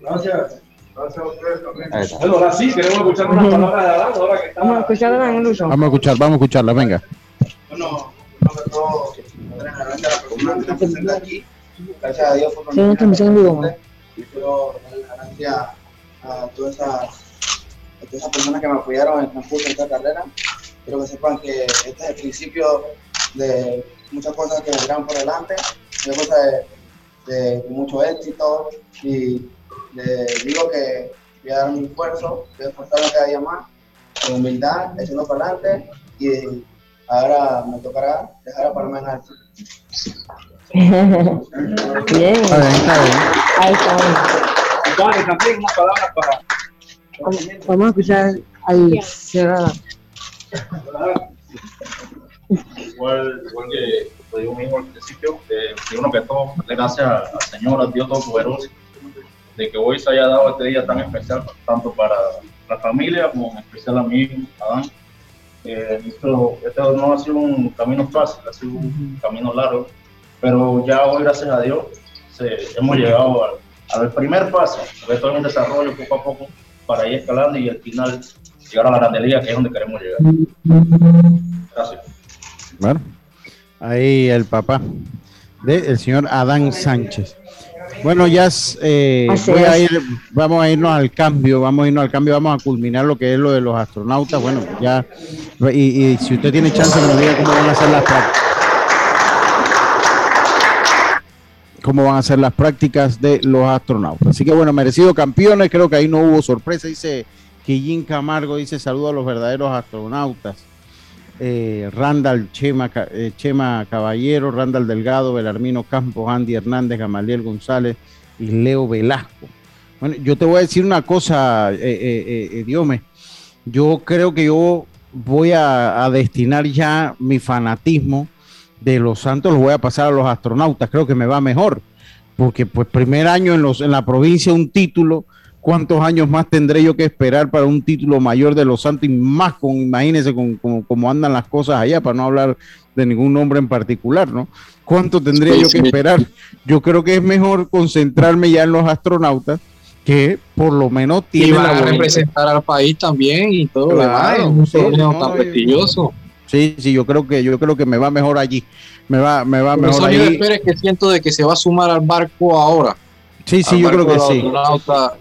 [SPEAKER 15] Gracias. Gracias a ustedes también.
[SPEAKER 5] Ahí está.
[SPEAKER 15] Bueno, ahora sí, queremos escuchar unas palabras de Adán, ahora que está.
[SPEAKER 6] Vamos a escuchar a Dan Lucho.
[SPEAKER 5] Vamos a escuchar, vamos a escucharla, venga.
[SPEAKER 11] Bueno, primero que todo, generalmente a la persona que está presente aquí, gracias a Dios por
[SPEAKER 6] Sí, transmisión en vivo.
[SPEAKER 11] Y quiero darle las gracias a todas esas, a todas esas personas que me apoyaron en el transcurso de esta carrera. Quiero que sepan que este es el principio de muchas cosas que vendrán por delante, muchas cosas de, de mucho éxito y les digo que voy a dar mi esfuerzo, voy a esforzarme cada día más, con humildad, echando para adelante y ahora me tocará dejar a Panamá en alto.
[SPEAKER 6] Bien.
[SPEAKER 5] Está bien, está bien.
[SPEAKER 6] Ahí está.
[SPEAKER 15] También unas palabras para.
[SPEAKER 6] Vamos- a escuchar al Adán.
[SPEAKER 16] Igual, igual que lo digo mismo al principio, eh, que todo, gracias al Señor, al Dios Todopoderoso, de que hoy se haya dado este día tan especial, tanto para la familia como en especial a mí, Adán. Eh, esto, este no ha sido un camino fácil, ha sido un camino largo, pero ya hoy, gracias a Dios, se- hemos llegado al, al primer paso, porque esto es un desarrollo poco a poco para ir escalando y al final llegar a la grande liga, que es donde queremos llegar. Gracias.
[SPEAKER 5] Bueno, ahí el papá del señor Adán Sánchez. Bueno, ya eh,
[SPEAKER 6] Así
[SPEAKER 5] voy a
[SPEAKER 6] es.
[SPEAKER 5] ir, vamos a irnos al cambio, vamos a irnos al cambio, vamos a culminar lo que es lo de los astronautas. Bueno, ya, y, y si usted tiene chance que nos diga cómo van a ser las prácticas. Cómo van a ser las prácticas de los astronautas. Así que bueno, merecido campeones, creo que ahí no hubo sorpresa, dice Quillín Camargo, dice saludo a los verdaderos astronautas eh, Randall Chema, eh, Chema Caballero, Randall Delgado, Belarmino Campos, Andy Hernández, Gamaliel González y Leo Velasco. Bueno, yo te voy a decir una cosa, eh, eh, Diome. Yo creo que yo voy a, a destinar ya mi fanatismo de los Santos, lo voy a pasar a los astronautas. Creo que me va mejor, porque pues primer año en, los, en la provincia un título. ¿Cuántos años más tendré yo que esperar para un título mayor de los Santos? Y más con, imagínense con- cómo andan las cosas allá, para no hablar de ningún nombre en particular, ¿no? ¿Cuánto tendría yo que esperar? Yo creo que es mejor concentrarme ya en los astronautas, que por lo menos
[SPEAKER 8] Y
[SPEAKER 5] tienen
[SPEAKER 8] van a representar al país también y todo lo demás.
[SPEAKER 5] Sí,
[SPEAKER 8] torneo
[SPEAKER 5] no,
[SPEAKER 8] tan
[SPEAKER 5] y-
[SPEAKER 8] prestigioso.
[SPEAKER 5] Sí, sí, yo creo que yo creo que me va mejor allí. Me va, me va
[SPEAKER 8] Por
[SPEAKER 5] mejor
[SPEAKER 8] espero es que siento de que se va a sumar al barco ahora.
[SPEAKER 5] Sí, sí, yo creo que sí.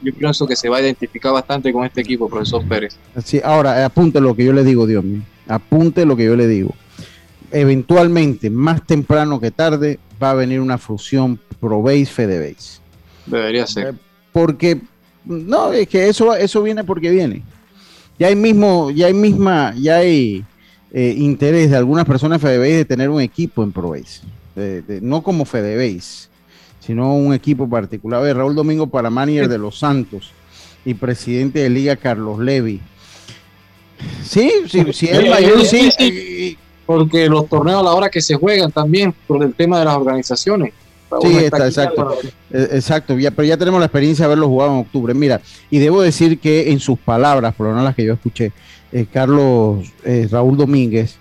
[SPEAKER 8] Yo pienso que se va a identificar bastante con este equipo, profesor Pérez.
[SPEAKER 5] Sí, ahora, eh, apunte lo que yo le digo, Dios mío. Apunte lo que yo le digo. Eventualmente, más temprano que tarde, va a venir una fusión ProBase FedeBase.
[SPEAKER 8] Debería ser.
[SPEAKER 5] Porque, no, es que eso, eso viene porque viene. Ya hay mismo, ya hay misma, ya hay eh, interés de algunas personas de FedeBase de tener un equipo en ProBase. De- de- no como FedeBase, sino un equipo particular. Ver, Raúl Domingo para manager de los Santos y presidente de Liga Carlos Levy. Sí, sí, sí, es
[SPEAKER 8] Eh,
[SPEAKER 5] mayor, sí.
[SPEAKER 8] sí, Porque los torneos a la hora que se juegan también, por el tema de las organizaciones.
[SPEAKER 5] Sí, está, exacto. Eh, Exacto, ya, pero ya tenemos la experiencia de haberlo jugado en octubre. Mira, y debo decir que en sus palabras, por lo menos las que yo escuché, eh, Carlos eh, Raúl Domínguez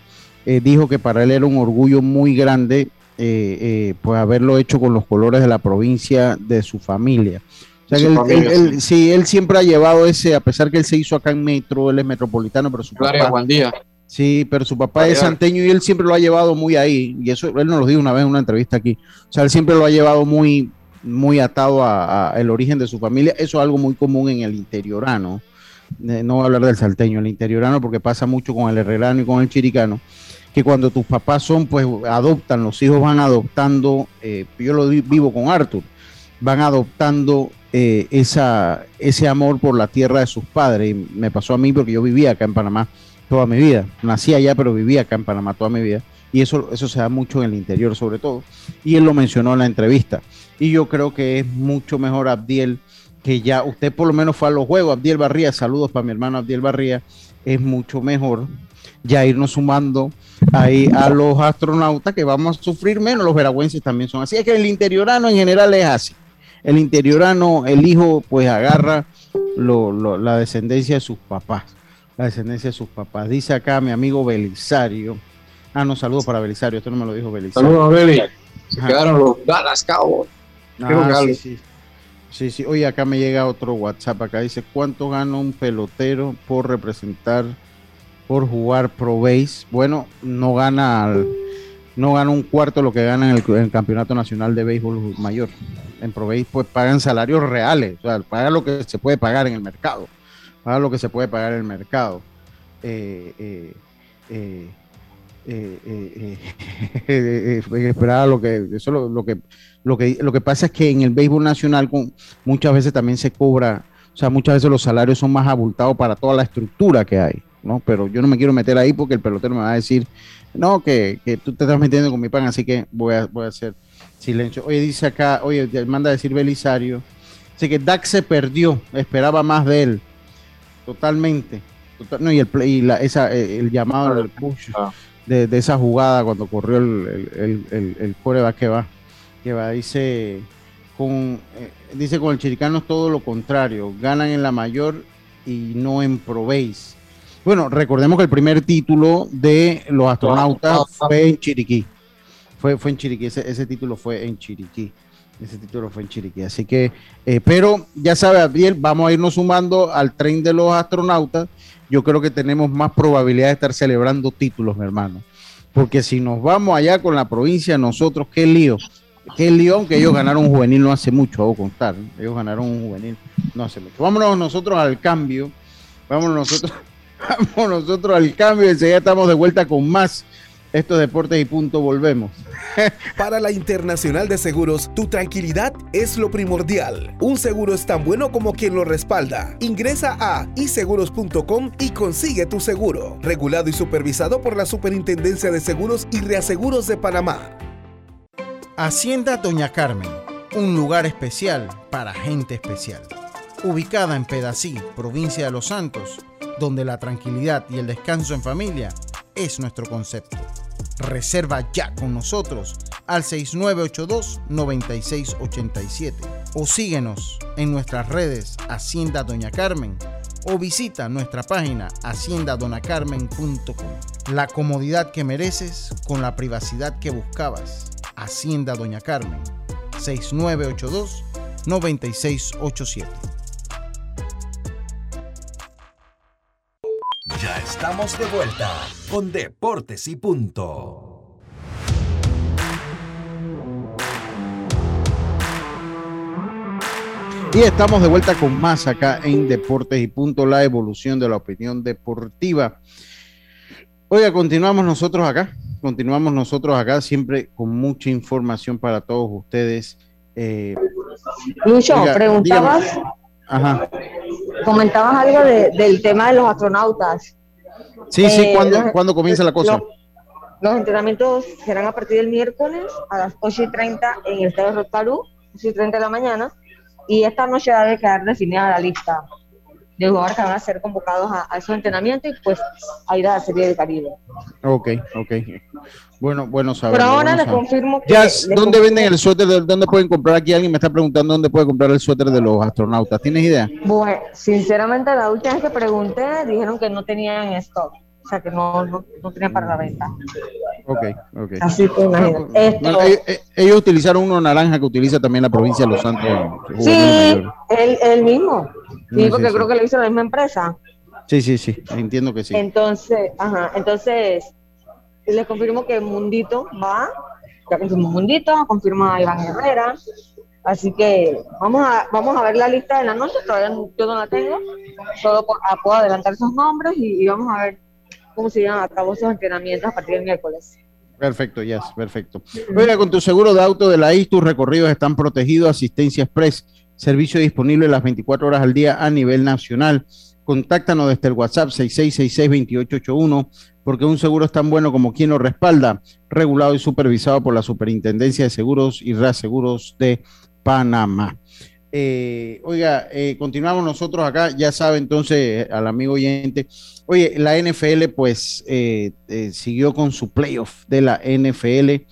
[SPEAKER 5] eh, dijo que para él era un orgullo muy grande eh, eh, pues haberlo hecho con los colores de la provincia de su familia. O sea, que él, él- él- sí, él siempre ha llevado ese, a pesar que él se hizo acá en Metro, él es metropolitano, pero su papá,
[SPEAKER 8] Juan Díaz.
[SPEAKER 5] Sí, pero su papá es santeño y él siempre lo ha llevado muy ahí. Y eso él nos lo dijo una vez en una entrevista aquí. O sea, él siempre lo ha llevado muy, muy atado a, a origen de su familia. Eso es algo muy común en el interiorano. Eh, no voy a hablar del salteño, el interiorano, porque pasa mucho con el herrerano y con el chiricano. Que cuando tus papás son, pues adoptan, los hijos van adoptando. eh, yo lo vi- vivo con Arthur. Van adoptando eh, esa, ese amor por la tierra de sus padres. Y me pasó a mí porque yo vivía acá en Panamá toda mi vida. Nací allá, pero vivía acá en Panamá toda mi vida. y eso, eso se da mucho en el interior sobre todo. Y él lo mencionó en la entrevista. Y yo creo que es mucho mejor Abdiel, que ya usted por lo menos fue a los juegos, Abdiel Barría, saludos para mi hermano Abdiel Barría, es mucho mejor ya irnos sumando ahí a los astronautas que vamos a sufrir menos, los veragüenses también son así. Es que el interiorano en general es así. El interiorano, el hijo, pues agarra lo- lo- la descendencia de sus papás. La descendencia de sus papás. Dice acá mi amigo Belisario. Ah, no, saludos para Belisario. Esto no me lo dijo Belisario.
[SPEAKER 8] Saludos, Beli. Se
[SPEAKER 5] Ajá.
[SPEAKER 8] quedaron los Dallas Cowboys.
[SPEAKER 5] Ah, sí, sí. Sí, sí. Oye, acá me llega otro WhatsApp. Acá dice, ¿cuánto gana un pelotero por representar, por jugar Pro Base? Bueno, no gana, no gana un cuarto lo que gana en el, Campeonato Nacional de Béisbol Mayor. En Pro Base, pues pagan salarios reales. O sea, pagan lo que se puede pagar en el mercado. Pagan lo que se puede pagar en el mercado. Eh, eh, eh, eh, eh, eh, esperaba lo que eso lo, lo que lo que lo que pasa es que en el béisbol nacional con, muchas veces también se cobra o sea muchas veces los salarios son más abultados para toda la estructura que hay no pero yo no me quiero meter ahí porque el pelotero me va a decir no que, que tú te estás metiendo con mi pan así que voy a voy a hacer silencio oye dice acá oye te manda a decir Belisario dice que Dak se perdió esperaba más de él. Totalmente Total- no, y el play, y la, esa, eh, el llamado del push de, de esa jugada cuando corrió el, el, el, el, que va, que va, dice con, eh, dice con el Chiricano es todo lo contrario, ganan en la mayor y no en Pro Base. Bueno, recordemos que el primer título de los astronautas fue en Chiriquí. Fue, fue en Chiriquí, ese, ese título fue en Chiriquí. Ese título fue en Chiriquí. Así que, eh, pero ya sabe, Abdiel, vamos a irnos sumando al tren de los astronautas. Yo creo que tenemos más probabilidad de estar celebrando títulos, mi hermano. Porque si nos vamos allá con la provincia, nosotros, qué lío. Qué lío, aunque ellos ganaron un juvenil no hace mucho, hago contar. ¿eh? Ellos ganaron un juvenil no hace mucho. Vámonos nosotros al cambio. Vámonos nosotros, vámonos nosotros al cambio. Enseguida estamos de vuelta con más. Estos deportes y punto, volvemos.
[SPEAKER 14] Para la Internacional de Seguros, tu tranquilidad es lo primordial. Un seguro es tan bueno como quien lo respalda. Ingresa a iseguros.com y consigue tu seguro. Regulado y supervisado por la Superintendencia de Seguros y Reaseguros de Panamá.
[SPEAKER 5] Hacienda Doña Carmen, un lugar especial para gente especial. Ubicada en Pedací, provincia de Los Santos, donde la tranquilidad y el descanso en familia es nuestro concepto. Reserva ya con nosotros al 6982-9687 o síguenos en nuestras redes Hacienda Doña Carmen o visita nuestra página haciendadonacarmen.com. La comodidad que mereces con la privacidad que buscabas. Hacienda Doña Carmen 6982-9687.
[SPEAKER 3] Ya estamos de vuelta con Deportes y Punto.
[SPEAKER 5] Y estamos de vuelta con más acá en Deportes y Punto, la evolución de la opinión deportiva. Oiga, continuamos nosotros acá, continuamos nosotros acá, siempre con mucha información para todos ustedes. Eh,
[SPEAKER 6] Lucho,
[SPEAKER 5] oiga,
[SPEAKER 6] preguntabas,
[SPEAKER 5] dígame. Ajá.
[SPEAKER 6] comentabas algo de- del tema de los astronautas.
[SPEAKER 5] Sí, sí,
[SPEAKER 6] Eh,
[SPEAKER 5] ¿cuándo,
[SPEAKER 6] los-
[SPEAKER 5] ¿cuándo comienza la cosa?
[SPEAKER 6] Los, los entrenamientos serán a partir del miércoles a las 8 y 30 en el Estadio Rotarú, 8 y 30 de la mañana, y esta noche debe quedar definida la lista de jugadores que van a ser convocados a, a esos entrenamientos y pues a ir a la Serie del Caribe.
[SPEAKER 5] Ok, ok. Bueno, bueno saberlo.
[SPEAKER 6] Pero ahora les confirmo que...
[SPEAKER 5] Jazz,
[SPEAKER 6] les
[SPEAKER 5] ¿dónde
[SPEAKER 6] confirmo-
[SPEAKER 5] venden el suéter? de- ¿Dónde pueden comprar? Aquí alguien me está preguntando dónde puede comprar el suéter de los astronautas. ¿Tienes idea?
[SPEAKER 6] Bueno, sinceramente la última vez que pregunté dijeron que no tenían stock, o sea que no, no, no tenían para la venta.
[SPEAKER 5] Ok, ok.
[SPEAKER 6] Así que imagínate. Esto-
[SPEAKER 5] Bueno, ellos, eh, ellos utilizaron uno naranja que utiliza también la provincia de Los Santos.
[SPEAKER 6] Sí, él, él mismo.
[SPEAKER 5] Sí,
[SPEAKER 6] Sí, porque creo que lo hizo la misma empresa.
[SPEAKER 5] Sí, sí, sí, entiendo que sí.
[SPEAKER 6] Entonces, ajá, entonces les confirmo que Mundito va, ya confirmó Mundito, confirma Iván Herrera, así que vamos a, vamos a ver la lista de la noche, todavía yo no la tengo, solo ah, puedo adelantar esos nombres y, y vamos a ver cómo se llevan a cabo esos entrenamientos a partir del miércoles.
[SPEAKER 5] Perfecto, Jazz, perfecto. Oiga, con tu seguro de auto de la IS, tus recorridos están protegidos, asistencia express, servicio disponible las 24 horas al día a nivel nacional. Contáctanos desde el WhatsApp 6666-2881, porque un seguro es tan bueno como quien lo respalda, regulado y supervisado por la Superintendencia de Seguros y Reaseguros de Panamá. Eh, oiga, eh, continuamos nosotros acá, ya sabe entonces al amigo oyente, oye, la NFL pues eh, eh, siguió con su playoff de la NFL,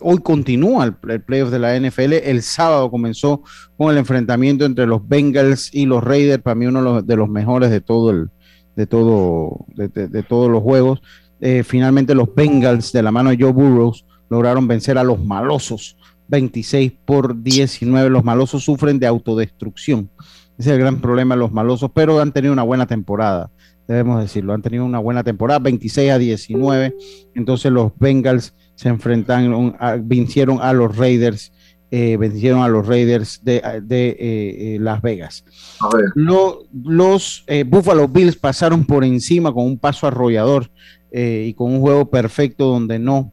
[SPEAKER 5] hoy continúa el, el playoff de la NFL, el sábado comenzó con el enfrentamiento entre los Bengals y los Raiders, para mí uno de los, mejores de todo el, de todo, de todos los juegos. Eh, finalmente los Bengals de la mano de Joe Burrows lograron vencer a los malosos 26 por 19. Los malosos sufren de autodestrucción. Ese es el gran problema de los malosos, pero han tenido una buena temporada, debemos decirlo. Han tenido una buena temporada, 26 a 19. Entonces los Bengals se enfrentaron, a- vencieron a los Raiders, eh, vencieron a los Raiders de, de, eh, eh, Las Vegas. Lo- los eh, Buffalo Bills pasaron por encima con un paso arrollador y con un juego perfecto donde no,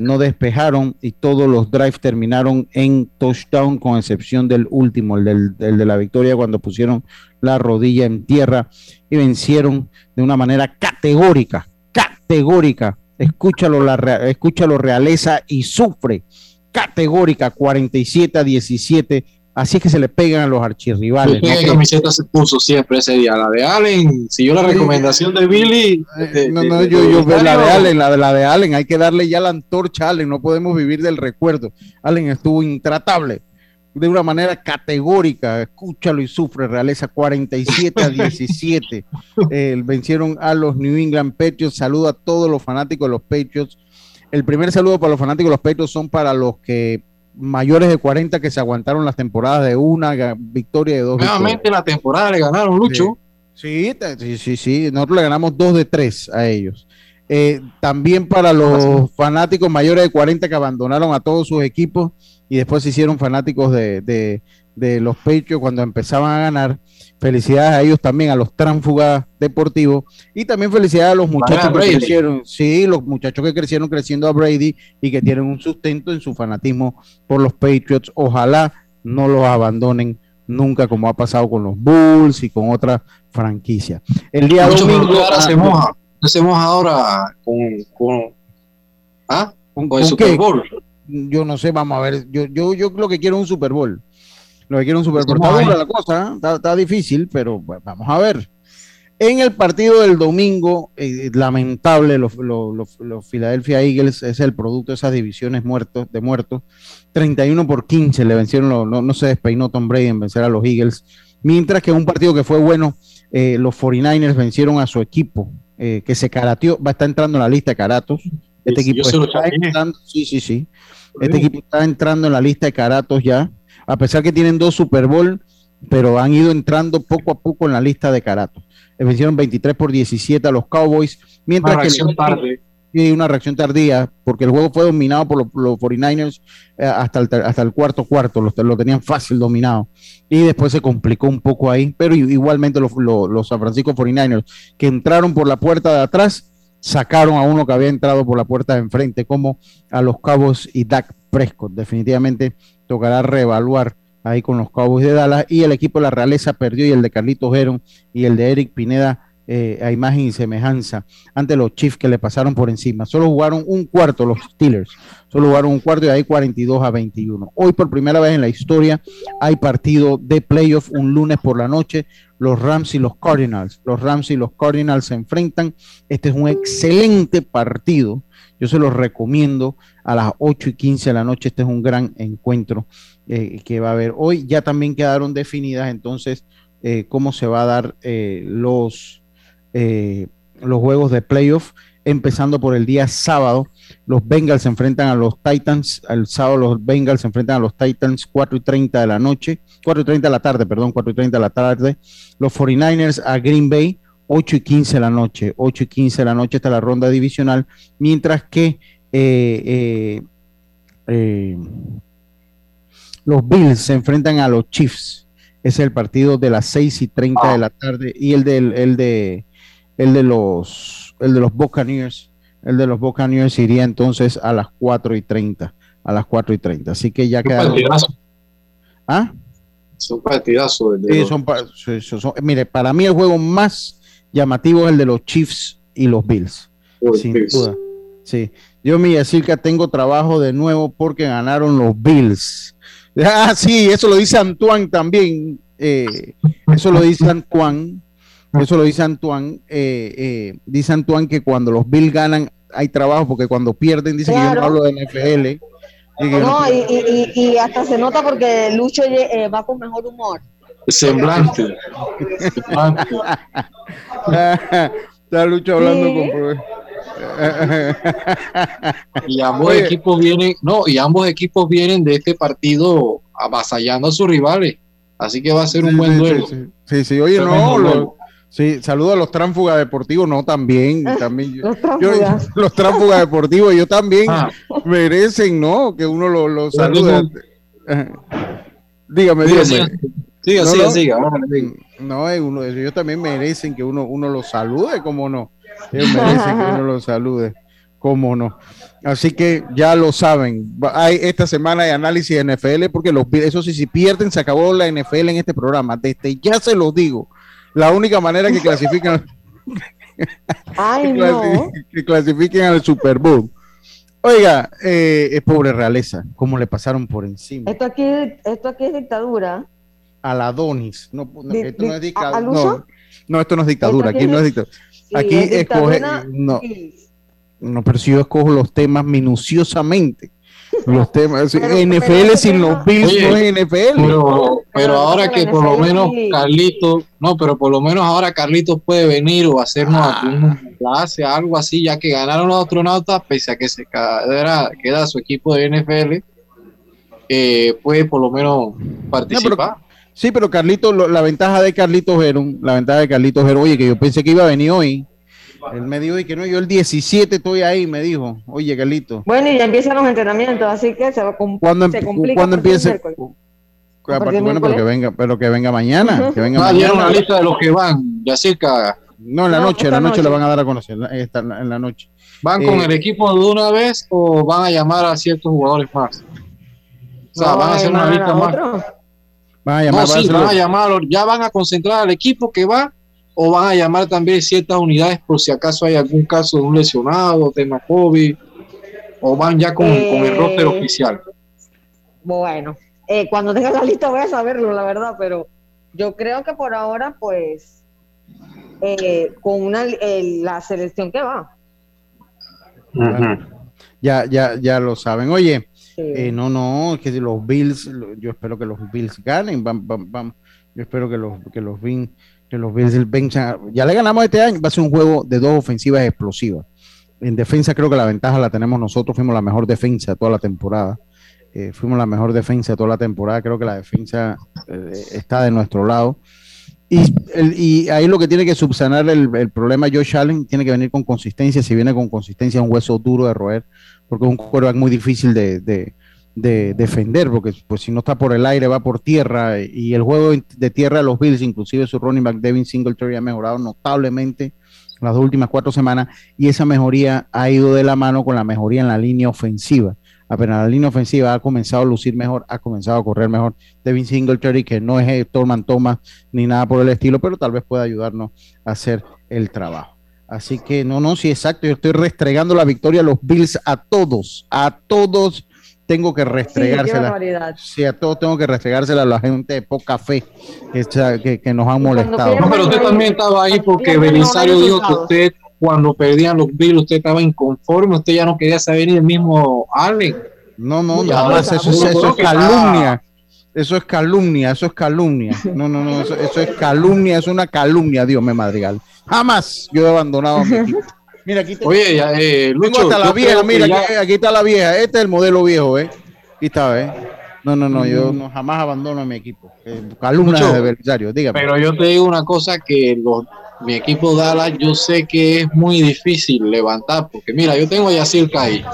[SPEAKER 5] no despejaron y todos los drives terminaron en touchdown con excepción del último, el, del, el de la victoria cuando pusieron la rodilla en tierra y vencieron de una manera categórica, categórica. Escúchalo, la, escúchalo realeza y sufre categórica 47 a 17. Así es que se le pegan a los archirrivales.
[SPEAKER 8] ¿Qué
[SPEAKER 5] ¿no?
[SPEAKER 8] Camiseta se puso siempre ese día? La de Allen, siguió la recomendación de Billy. de-
[SPEAKER 5] No, no,
[SPEAKER 8] de-
[SPEAKER 5] yo, yo
[SPEAKER 8] de-
[SPEAKER 5] la de Allen, la de la de Allen, hay que darle ya la antorcha a Allen, no podemos vivir del recuerdo. Allen estuvo intratable de una manera categórica, escúchalo y sufre, realeza 47 a 17. Eh, vencieron a los New England Patriots. Saludo a todos los fanáticos de los Patriots. El primer saludo para los fanáticos de los Patriots son para los que mayores de 40 que se aguantaron las temporadas de una victoria de dos.
[SPEAKER 8] Nuevamente la temporada le ganaron, Lucho.
[SPEAKER 5] Sí, sí, sí, sí. Nosotros le ganamos dos de tres a ellos. Eh, también para los fanáticos mayores de 40 que abandonaron a todos sus equipos y después se hicieron fanáticos de, de- de los Patriots cuando empezaban a ganar. Felicidades a ellos también, a los tránsfugas deportivos y también felicidades a los muchachos que
[SPEAKER 8] Brady.
[SPEAKER 5] crecieron. Sí, los muchachos que crecieron creciendo a Brady y que tienen un sustento en su fanatismo por los Patriots. Ojalá no los abandonen nunca como ha pasado con los Bulls y con otras franquicias. El día
[SPEAKER 8] pero
[SPEAKER 5] domingo
[SPEAKER 8] ahora se moja. Moja ahora con, con, ¿ah?
[SPEAKER 5] ¿Con,
[SPEAKER 8] con el Super
[SPEAKER 5] qué?
[SPEAKER 8] Bowl.
[SPEAKER 5] Yo no sé, vamos a ver. Yo, yo, yo lo que quiero es un Super Bowl. Lo que quiero es un Super Bowl. Está dura la cosa, ¿eh? está, está difícil, pero pues, vamos a ver. En el partido del domingo, eh, lamentable, los, los, los- los Philadelphia Eagles es el producto de esas divisiones muertos, de muertos. 31 por 15 le vencieron, los- no, no se despeinó Tom Brady en vencer a los Eagles. Mientras que en un partido que fue bueno, eh, los 49ers vencieron a su equipo, eh, que se carateó, va a estar entrando en la lista de caratos. Este
[SPEAKER 8] Sí,
[SPEAKER 5] equipo está entrando, sí, sí, sí. Este equipo está entrando en la lista de caratos ya, a pesar que tienen dos Super Bowl, pero han ido entrando poco a poco en la lista de caratos. Vencieron 23 por 17 a los Cowboys, mientras que
[SPEAKER 8] tarde.
[SPEAKER 5] Sí, una reacción tardía, porque el juego fue dominado por los, los 49ers eh, hasta, el, hasta el cuarto cuarto, lo, lo tenían fácil dominado. Y después se complicó un poco ahí, pero igualmente los, los, los San Francisco 49ers, que entraron por la puerta de atrás, sacaron a uno que había entrado por la puerta de enfrente, como a los Cabos y Dak Prescott. Definitivamente tocará reevaluar ahí con los Cowboys de Dallas. Y el equipo de la Realeza perdió, y el de Carlitos Heron y el de Eric Pineda eh, a imagen y semejanza ante los Chiefs que le pasaron por encima. Solo jugaron un cuarto los Steelers, solo jugaron un cuarto y ahí 42 a 21. Hoy por primera vez en la historia hay partido de playoff un lunes por la noche, los Rams y los Cardinals. Los Rams y los Cardinals se enfrentan. Este es un excelente partido. Yo se los recomiendo a las 8 y 15 de la noche. Este es un gran encuentro eh, que va a haber hoy. Ya también quedaron definidas entonces eh, cómo se va a dar los, eh, los juegos de playoff, empezando por el día sábado. Los Bengals se enfrentan a los Titans. El sábado los Bengals se enfrentan a los Titans 4 y 30 de la noche, 4 y 30 de la tarde, perdón, 4 y 30 de la tarde. Los 49ers a Green Bay, 8 y 15 de la noche, 8 y 15 de la noche está la ronda divisional, mientras que eh, eh, eh, los Bills se enfrentan a los Chiefs. Es el partido de las 6 y 30 de la tarde. Y el, del, el, de, el, de los, el de los Buccaneers. El de los Buccaneers iría entonces a las 4 y 30. A las 4 y 30. Así que ya quedaron. ¿Ah?
[SPEAKER 8] Son partidazos.
[SPEAKER 5] Sí,
[SPEAKER 8] los-
[SPEAKER 5] son son- mire, para mí el juego más llamativo es el de los Chiefs y los Bills. Sin duda. Sí. Yo, mi Yacirca, tengo trabajo de nuevo porque ganaron los Bills. Ah, sí, eso lo dice Antoine también. eh, eso lo dice Antoine. Eso lo dice Antoine. eh, eh, dice Antoine que cuando los Bills ganan hay trabajo porque cuando pierden dice que yo no
[SPEAKER 6] Claro.
[SPEAKER 5] hablo de NFL. y no
[SPEAKER 6] No, y, y, y, y hasta se nota porque Lucho eh, va con mejor humor.
[SPEAKER 8] Semblante.
[SPEAKER 5] Está Lucho hablando
[SPEAKER 6] Sí.
[SPEAKER 5] con.
[SPEAKER 8] Y ambos
[SPEAKER 5] Oye.
[SPEAKER 8] equipos vienen, no, y ambos equipos vienen de este partido avasallando a sus rivales. Así que va a ser un buen
[SPEAKER 5] Sí,
[SPEAKER 8] duelo.
[SPEAKER 5] Sí, sí, sí, oye, no, lo- sí, saludo a los tránsfugas deportivos, no, también, también. Yo,
[SPEAKER 6] Los
[SPEAKER 5] yo-
[SPEAKER 6] tránsfugas.
[SPEAKER 5] los deportivos, yo también
[SPEAKER 8] Ah.
[SPEAKER 5] merecen, ¿no? Que uno los lo salude. Dígame, dígame.
[SPEAKER 8] siga, siga,
[SPEAKER 5] No,
[SPEAKER 8] siga,
[SPEAKER 5] no.
[SPEAKER 8] siga.
[SPEAKER 5] No, eh, uno, ellos también merecen que uno, uno los salude, como no. Ellos merecen que uno los salude, como no. Así que ya lo saben. Hay, esta semana hay análisis de NFL porque los, eso sí, si pierden, se acabó la NFL en este programa. Desde ya se los digo. La única manera que clasifican,
[SPEAKER 6] Ay,
[SPEAKER 5] que,
[SPEAKER 6] no.
[SPEAKER 5] clasi- que clasifiquen al Super Bowl. Oiga, eh, es pobre realeza, como le pasaron por encima
[SPEAKER 6] Esto aquí, esto aquí es dictadura.
[SPEAKER 5] a la Donis. No, no,
[SPEAKER 6] Di-
[SPEAKER 5] esto no es
[SPEAKER 6] di-
[SPEAKER 5] dictadura.
[SPEAKER 6] ¿a- al?
[SPEAKER 5] No, no, esto no es dictadura. Aquí
[SPEAKER 6] aquí
[SPEAKER 5] no es dictadura.
[SPEAKER 6] Sí,
[SPEAKER 5] Aquí
[SPEAKER 6] es
[SPEAKER 5] escoge. No, no, pero si yo escojo los temas minuciosamente. Los temas.
[SPEAKER 6] Pero-
[SPEAKER 5] NFL
[SPEAKER 6] pero
[SPEAKER 5] sin los Bills
[SPEAKER 8] Oye,
[SPEAKER 5] no es NFL.
[SPEAKER 8] Pero, pero ahora que por lo menos. Carlitos, no, pero por lo menos ahora Carlitos puede venir o hacernos
[SPEAKER 5] Ah.
[SPEAKER 8] alguna clase, algo así, ya que ganaron los astronautas, pese a que se queda, queda su equipo de NFL, eh, puede por lo menos participar.
[SPEAKER 5] Sí, pero Carlitos, la ventaja de Carlitos Geron, la ventaja de Carlitos Geron, oye, que yo pensé que iba a venir hoy. Él me dijo, y que no, yo el 17 estoy ahí, me dijo, oye, Carlitos.
[SPEAKER 6] Bueno, y ya empiezan los entrenamientos, así que se, va com-
[SPEAKER 5] ¿Cuándo,
[SPEAKER 6] se complica.
[SPEAKER 5] ¿cuándo
[SPEAKER 6] a
[SPEAKER 5] empiece? A
[SPEAKER 6] partir
[SPEAKER 5] bueno, pero que venga, pero que venga mañana, que venga
[SPEAKER 8] Ah, dieron
[SPEAKER 5] mañana.
[SPEAKER 8] la lista de los que van, ya cerca,
[SPEAKER 5] No, en la
[SPEAKER 6] No,
[SPEAKER 5] noche, en la noche,
[SPEAKER 6] noche.
[SPEAKER 5] la van a dar a conocer, esta- en la noche.
[SPEAKER 8] van con
[SPEAKER 5] Eh,
[SPEAKER 8] el equipo de una vez o van a llamar a ciertos jugadores más. O sea,
[SPEAKER 6] No,
[SPEAKER 8] van a hacer una lista
[SPEAKER 6] a
[SPEAKER 8] más.
[SPEAKER 5] Van a
[SPEAKER 8] No,
[SPEAKER 5] llamar, van a
[SPEAKER 8] sí, van a llamar, ya van a concentrar al equipo que va o van a llamar también ciertas unidades por si acaso hay algún caso de un lesionado, tema COVID, o van ya con,
[SPEAKER 6] Eh,
[SPEAKER 8] con el roster oficial.
[SPEAKER 6] Bueno, eh, cuando tenga la lista voy a saberlo, la verdad, pero yo creo que por ahora, pues, eh, con una, eh, la selección que va.
[SPEAKER 5] ya, ya, ya lo saben. Oye,
[SPEAKER 6] Sí.
[SPEAKER 5] eh, no, no, que si los Bills, yo espero que los Bills ganen, van, van, van. Yo espero que los, que los Bills, que los Bills venchan. Ya le ganamos este año, va a ser un juego de dos ofensivas explosivas. En defensa creo que la ventaja la tenemos nosotros, fuimos la mejor defensa de toda la temporada. Eh, fuimos la mejor defensa de toda la temporada, creo que la defensa eh, está de nuestro lado. Y, ahí lo que tiene que subsanar el, el problema Josh Allen tiene que venir con consistencia. Si viene con consistencia, un hueso duro de roer, porque es un quarterback muy difícil de- de defender, porque pues, si no está por el aire, va por tierra. Y el juego de tierra de los Bills, inclusive su running back Devin Singletary, ha mejorado notablemente las dos últimas cuatro semanas. Y esa mejoría ha ido de la mano con la mejoría en la línea ofensiva. Apenas la línea ofensiva ha comenzado a lucir mejor, ha comenzado a correr mejor. Devin Singletary, que no es Héctor Thomas ni nada por el estilo, pero tal vez pueda ayudarnos a hacer el trabajo. Así que no, no, sí, exacto. Yo estoy restregando la victoria a los Bills a todos, a todos tengo que restregársela. Sí, a todos tengo que restregársela a la gente de poca fe que, que, que nos han molestado.
[SPEAKER 8] No, pero usted también estaba ahí porque Belisario dijo que usted, cuando perdían los Bills, usted estaba inconforme, usted ya no quería saber ni el mismo Allen.
[SPEAKER 5] No, no, no, eso, es- eso calumnia. Eso es calumnia, eso es calumnia. No, no, no, eso, eso es calumnia, es una calumnia, Dios me madrigal. Jamás yo he abandonado a mi equipo. Mira, aquí te-
[SPEAKER 8] Oye, ya, eh,
[SPEAKER 5] Tengo
[SPEAKER 8] Lucho,
[SPEAKER 5] hasta la vieja, mira,
[SPEAKER 8] ya-
[SPEAKER 5] aquí, aquí está la vieja. Este es el modelo viejo, ¿eh? Aquí está, ¿eh? No, no, no, yo no, jamás abandono a mi equipo. Eh,
[SPEAKER 8] Lucho,
[SPEAKER 5] de Belisario, dígame.
[SPEAKER 8] Pero yo te digo una cosa que los, mi equipo Dallas, yo sé que es muy difícil levantar, porque mira, yo tengo a Yacirca ahí.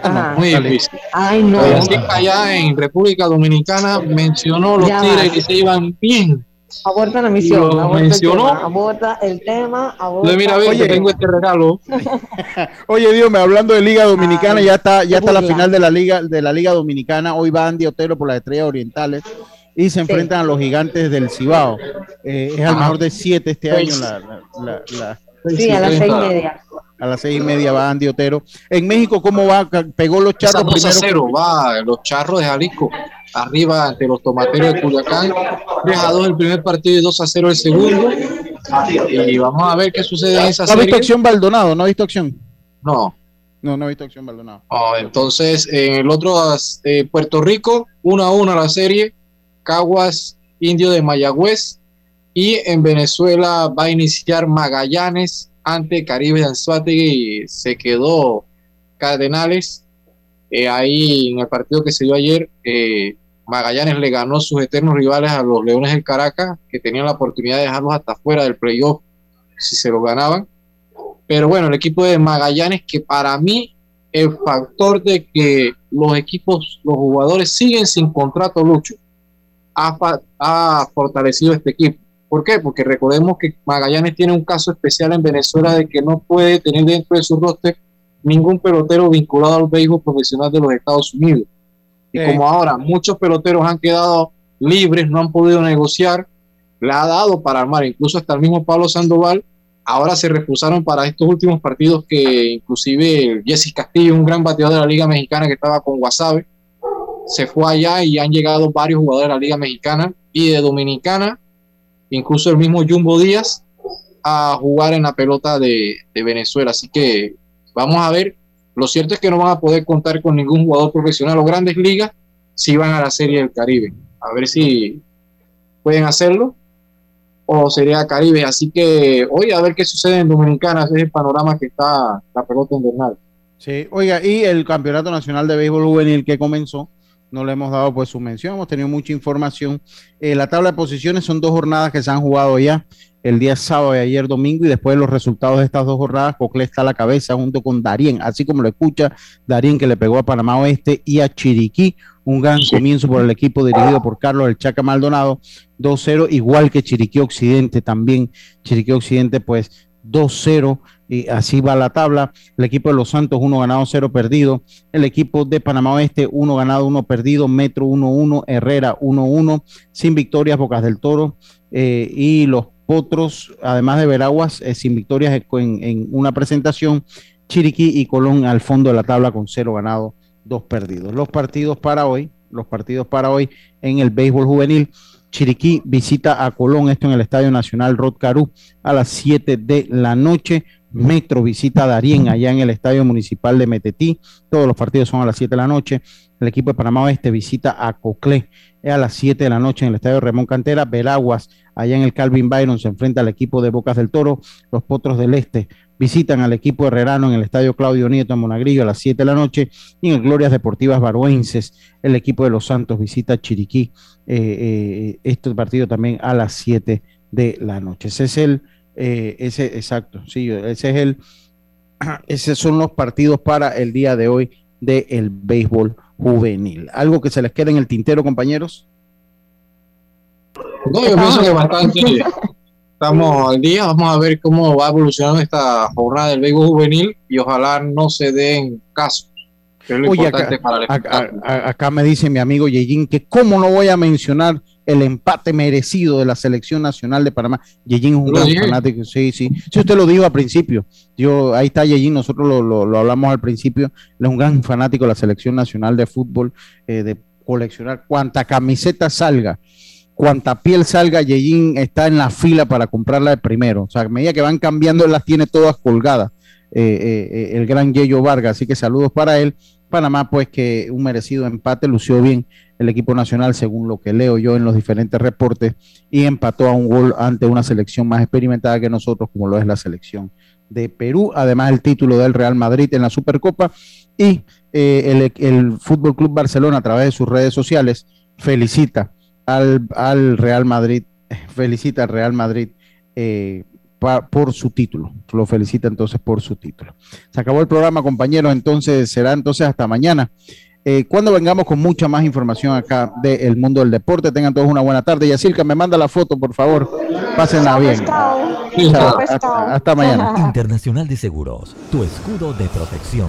[SPEAKER 6] Ajá.
[SPEAKER 8] Muy
[SPEAKER 5] Dale.
[SPEAKER 8] difícil.
[SPEAKER 6] Ay, no.
[SPEAKER 8] Yacirca allá en República Dominicana mencionó los
[SPEAKER 6] Ya
[SPEAKER 8] tigres
[SPEAKER 6] va.
[SPEAKER 8] que se iban bien.
[SPEAKER 6] Aborta la misión,
[SPEAKER 8] Lo
[SPEAKER 6] aborta el, tema, aborta el tema, aborta.
[SPEAKER 8] Mira,
[SPEAKER 5] Oye.
[SPEAKER 8] tengo este regalo.
[SPEAKER 5] Oye, Dios, me hablando de Liga Dominicana,
[SPEAKER 6] Ay,
[SPEAKER 5] ya está, ya está la final de la Liga, de la Liga Dominicana. Hoy va Andy Otero por las estrellas orientales y se enfrentan a los gigantes del Cibao. Eh, es al
[SPEAKER 8] Ajá.
[SPEAKER 5] mejor de siete este año.
[SPEAKER 8] Seis.
[SPEAKER 5] La, la- la- la-
[SPEAKER 6] Sí, a las seis y media.
[SPEAKER 5] A las seis y media va Andy Otero. En México, ¿cómo va? Pegó los charros
[SPEAKER 8] 2 a
[SPEAKER 5] primero.
[SPEAKER 8] 0, va los charros de Jalisco, arriba ante los tomateros de Culiacán, 3 a 2 el primer partido y 2 a 0 el segundo. Y vamos a ver qué sucede en esa
[SPEAKER 5] ¿No ha visto
[SPEAKER 8] serie.
[SPEAKER 5] acción Baldonado? ¿No ha visto acción?
[SPEAKER 8] No.
[SPEAKER 5] No, no ha visto acción Baldonado.
[SPEAKER 8] Oh, entonces, en el otro, eh, Puerto Rico, 1 a 1 la serie, Caguas, Indio de Mayagüez, y en Venezuela va a iniciar Magallanes ante Caribe de Anzuategui, se quedó Cardenales, Eh, ahí en el partido que se dio ayer, eh, Magallanes le ganó sus eternos rivales a los Leones del Caracas, que tenían la oportunidad de dejarlos hasta fuera del playoff si se lo ganaban. Pero bueno, el equipo de Magallanes, que para mí el factor de que los equipos, los jugadores siguen sin contrato, Lucho, ha, ha fortalecido este equipo. ¿Por qué? Porque recordemos que Magallanes tiene un caso especial en Venezuela de que no puede tener dentro de su roster ningún pelotero vinculado al béisbol profesional de los Estados Unidos. Y
[SPEAKER 5] Sí.
[SPEAKER 8] como ahora muchos peloteros han quedado libres, no han podido negociar, le ha dado para armar, incluso hasta el mismo Pablo Sandoval, ahora se refusaron para estos últimos partidos que inclusive Jesse Castillo, un gran bateador de la Liga Mexicana que estaba con Wasabe, se fue allá y han llegado varios jugadores de la Liga Mexicana y de Dominicana, incluso el mismo Jumbo Díaz, a jugar en la pelota de, Venezuela. Así que vamos a ver. Lo cierto es que no van a poder contar con ningún jugador profesional o grandes ligas si van a la Serie del Caribe. A ver si pueden hacerlo o sería Caribe. Así que hoy a ver qué sucede en Dominicana. Ese es el panorama que está la pelota invernal.
[SPEAKER 5] Sí, oiga, y el Campeonato Nacional de Béisbol Juvenil que comenzó, no le hemos dado pues su mención, hemos tenido mucha información. Eh, la tabla de posiciones son dos jornadas que se han jugado ya, el día sábado y ayer domingo, y después de los resultados de estas dos jornadas, Cocle está a la cabeza junto con Darien, así como lo escucha, Darien que le pegó a Panamá Oeste y a Chiriquí, un gran comienzo por el equipo dirigido por Carlos El Chaca Maldonado, 2-0, igual que Chiriquí Occidente también, Chiriquí Occidente pues 2-0 y así va la tabla. El equipo de Los Santos, uno ganado, cero perdido. El equipo de Panamá Oeste, uno ganado, uno perdido. Metro 1-1, Herrera 1-1, sin victorias, Bocas del Toro. eh, y los Potros, además de Veraguas, eh, sin victorias en, una presentación. Chiriquí y Colón al fondo de la tabla con cero ganado, dos perdidos. Los partidos para hoy, los partidos para hoy en el béisbol juvenil. Chiriquí visita a Colón, esto en el Estadio Nacional Rod Caru a las 7 de la noche. Metro visita a Darien allá en el Estadio Municipal de Metetí. Todos los partidos son a las 7 de la noche. El equipo de Panamá Oeste visita a Coclé a las 7 de la noche en el Estadio Ramón Cantera. Veraguas allá en el Calvin Byron se enfrenta al equipo de Bocas del Toro. Los Potros del Este visitan al equipo herrerano en el Estadio Claudio Nieto en Monagrillo a las 7 de la noche. Y en el Glorias Deportivas Baruenses, el equipo de Los Santos visita a Chiriquí. Eh, eh, este partido también a las 7 de la noche. Ese es el, eh, ese, exacto, sí, ese es el, esos son los partidos para el día de hoy del béisbol juvenil. ¿Algo que se les quede en el tintero, compañeros?
[SPEAKER 8] No, yo pienso que bastante estamos al día. Vamos a ver cómo va evolucionando esta jornada del béisbol juvenil y ojalá no se den casos. Que es lo
[SPEAKER 5] Oye,
[SPEAKER 8] importante
[SPEAKER 5] acá,
[SPEAKER 8] para el
[SPEAKER 5] acá-
[SPEAKER 8] espectáculo.
[SPEAKER 5] a- acá me dice mi amigo Yejin que cómo no voy a mencionar el empate merecido de la selección nacional de Panamá. Yejin es un gran fanático, sí, sí. Sí, usted lo dijo al principio. Yo, ahí está Yejin, nosotros lo, lo- lo hablamos al principio. Él es un gran fanático de la selección nacional de fútbol, eh, de coleccionar cuanta camiseta salga, cuanta piel salga, Yejin está en la fila para comprarla de primero. O sea, a medida que van cambiando, él las tiene todas colgadas. eh, eh, eh, el gran Yeyo Vargas, así que saludos para él. Panamá, pues que un merecido empate, lució bien el equipo nacional, según lo que leo yo en los diferentes reportes, y empató a un gol ante una selección más experimentada que nosotros, como lo es la selección de Perú. Además, el título del Real Madrid en la Supercopa y eh, el, el Fútbol Club Barcelona, a través de sus redes sociales, felicita al, al Real Madrid, felicita al Real Madrid. eh, pa- por su título, lo felicita entonces por su título. Se acabó el programa, compañeros, entonces será entonces hasta mañana. Eh, cuando vengamos con mucha más información acá del mundo del deporte, tengan todos una buena tarde. Yacirca, me manda la foto, por favor. Pásenla bien. Chao, hasta, hasta mañana.
[SPEAKER 2] Internacional de Seguros, tu escudo de protección.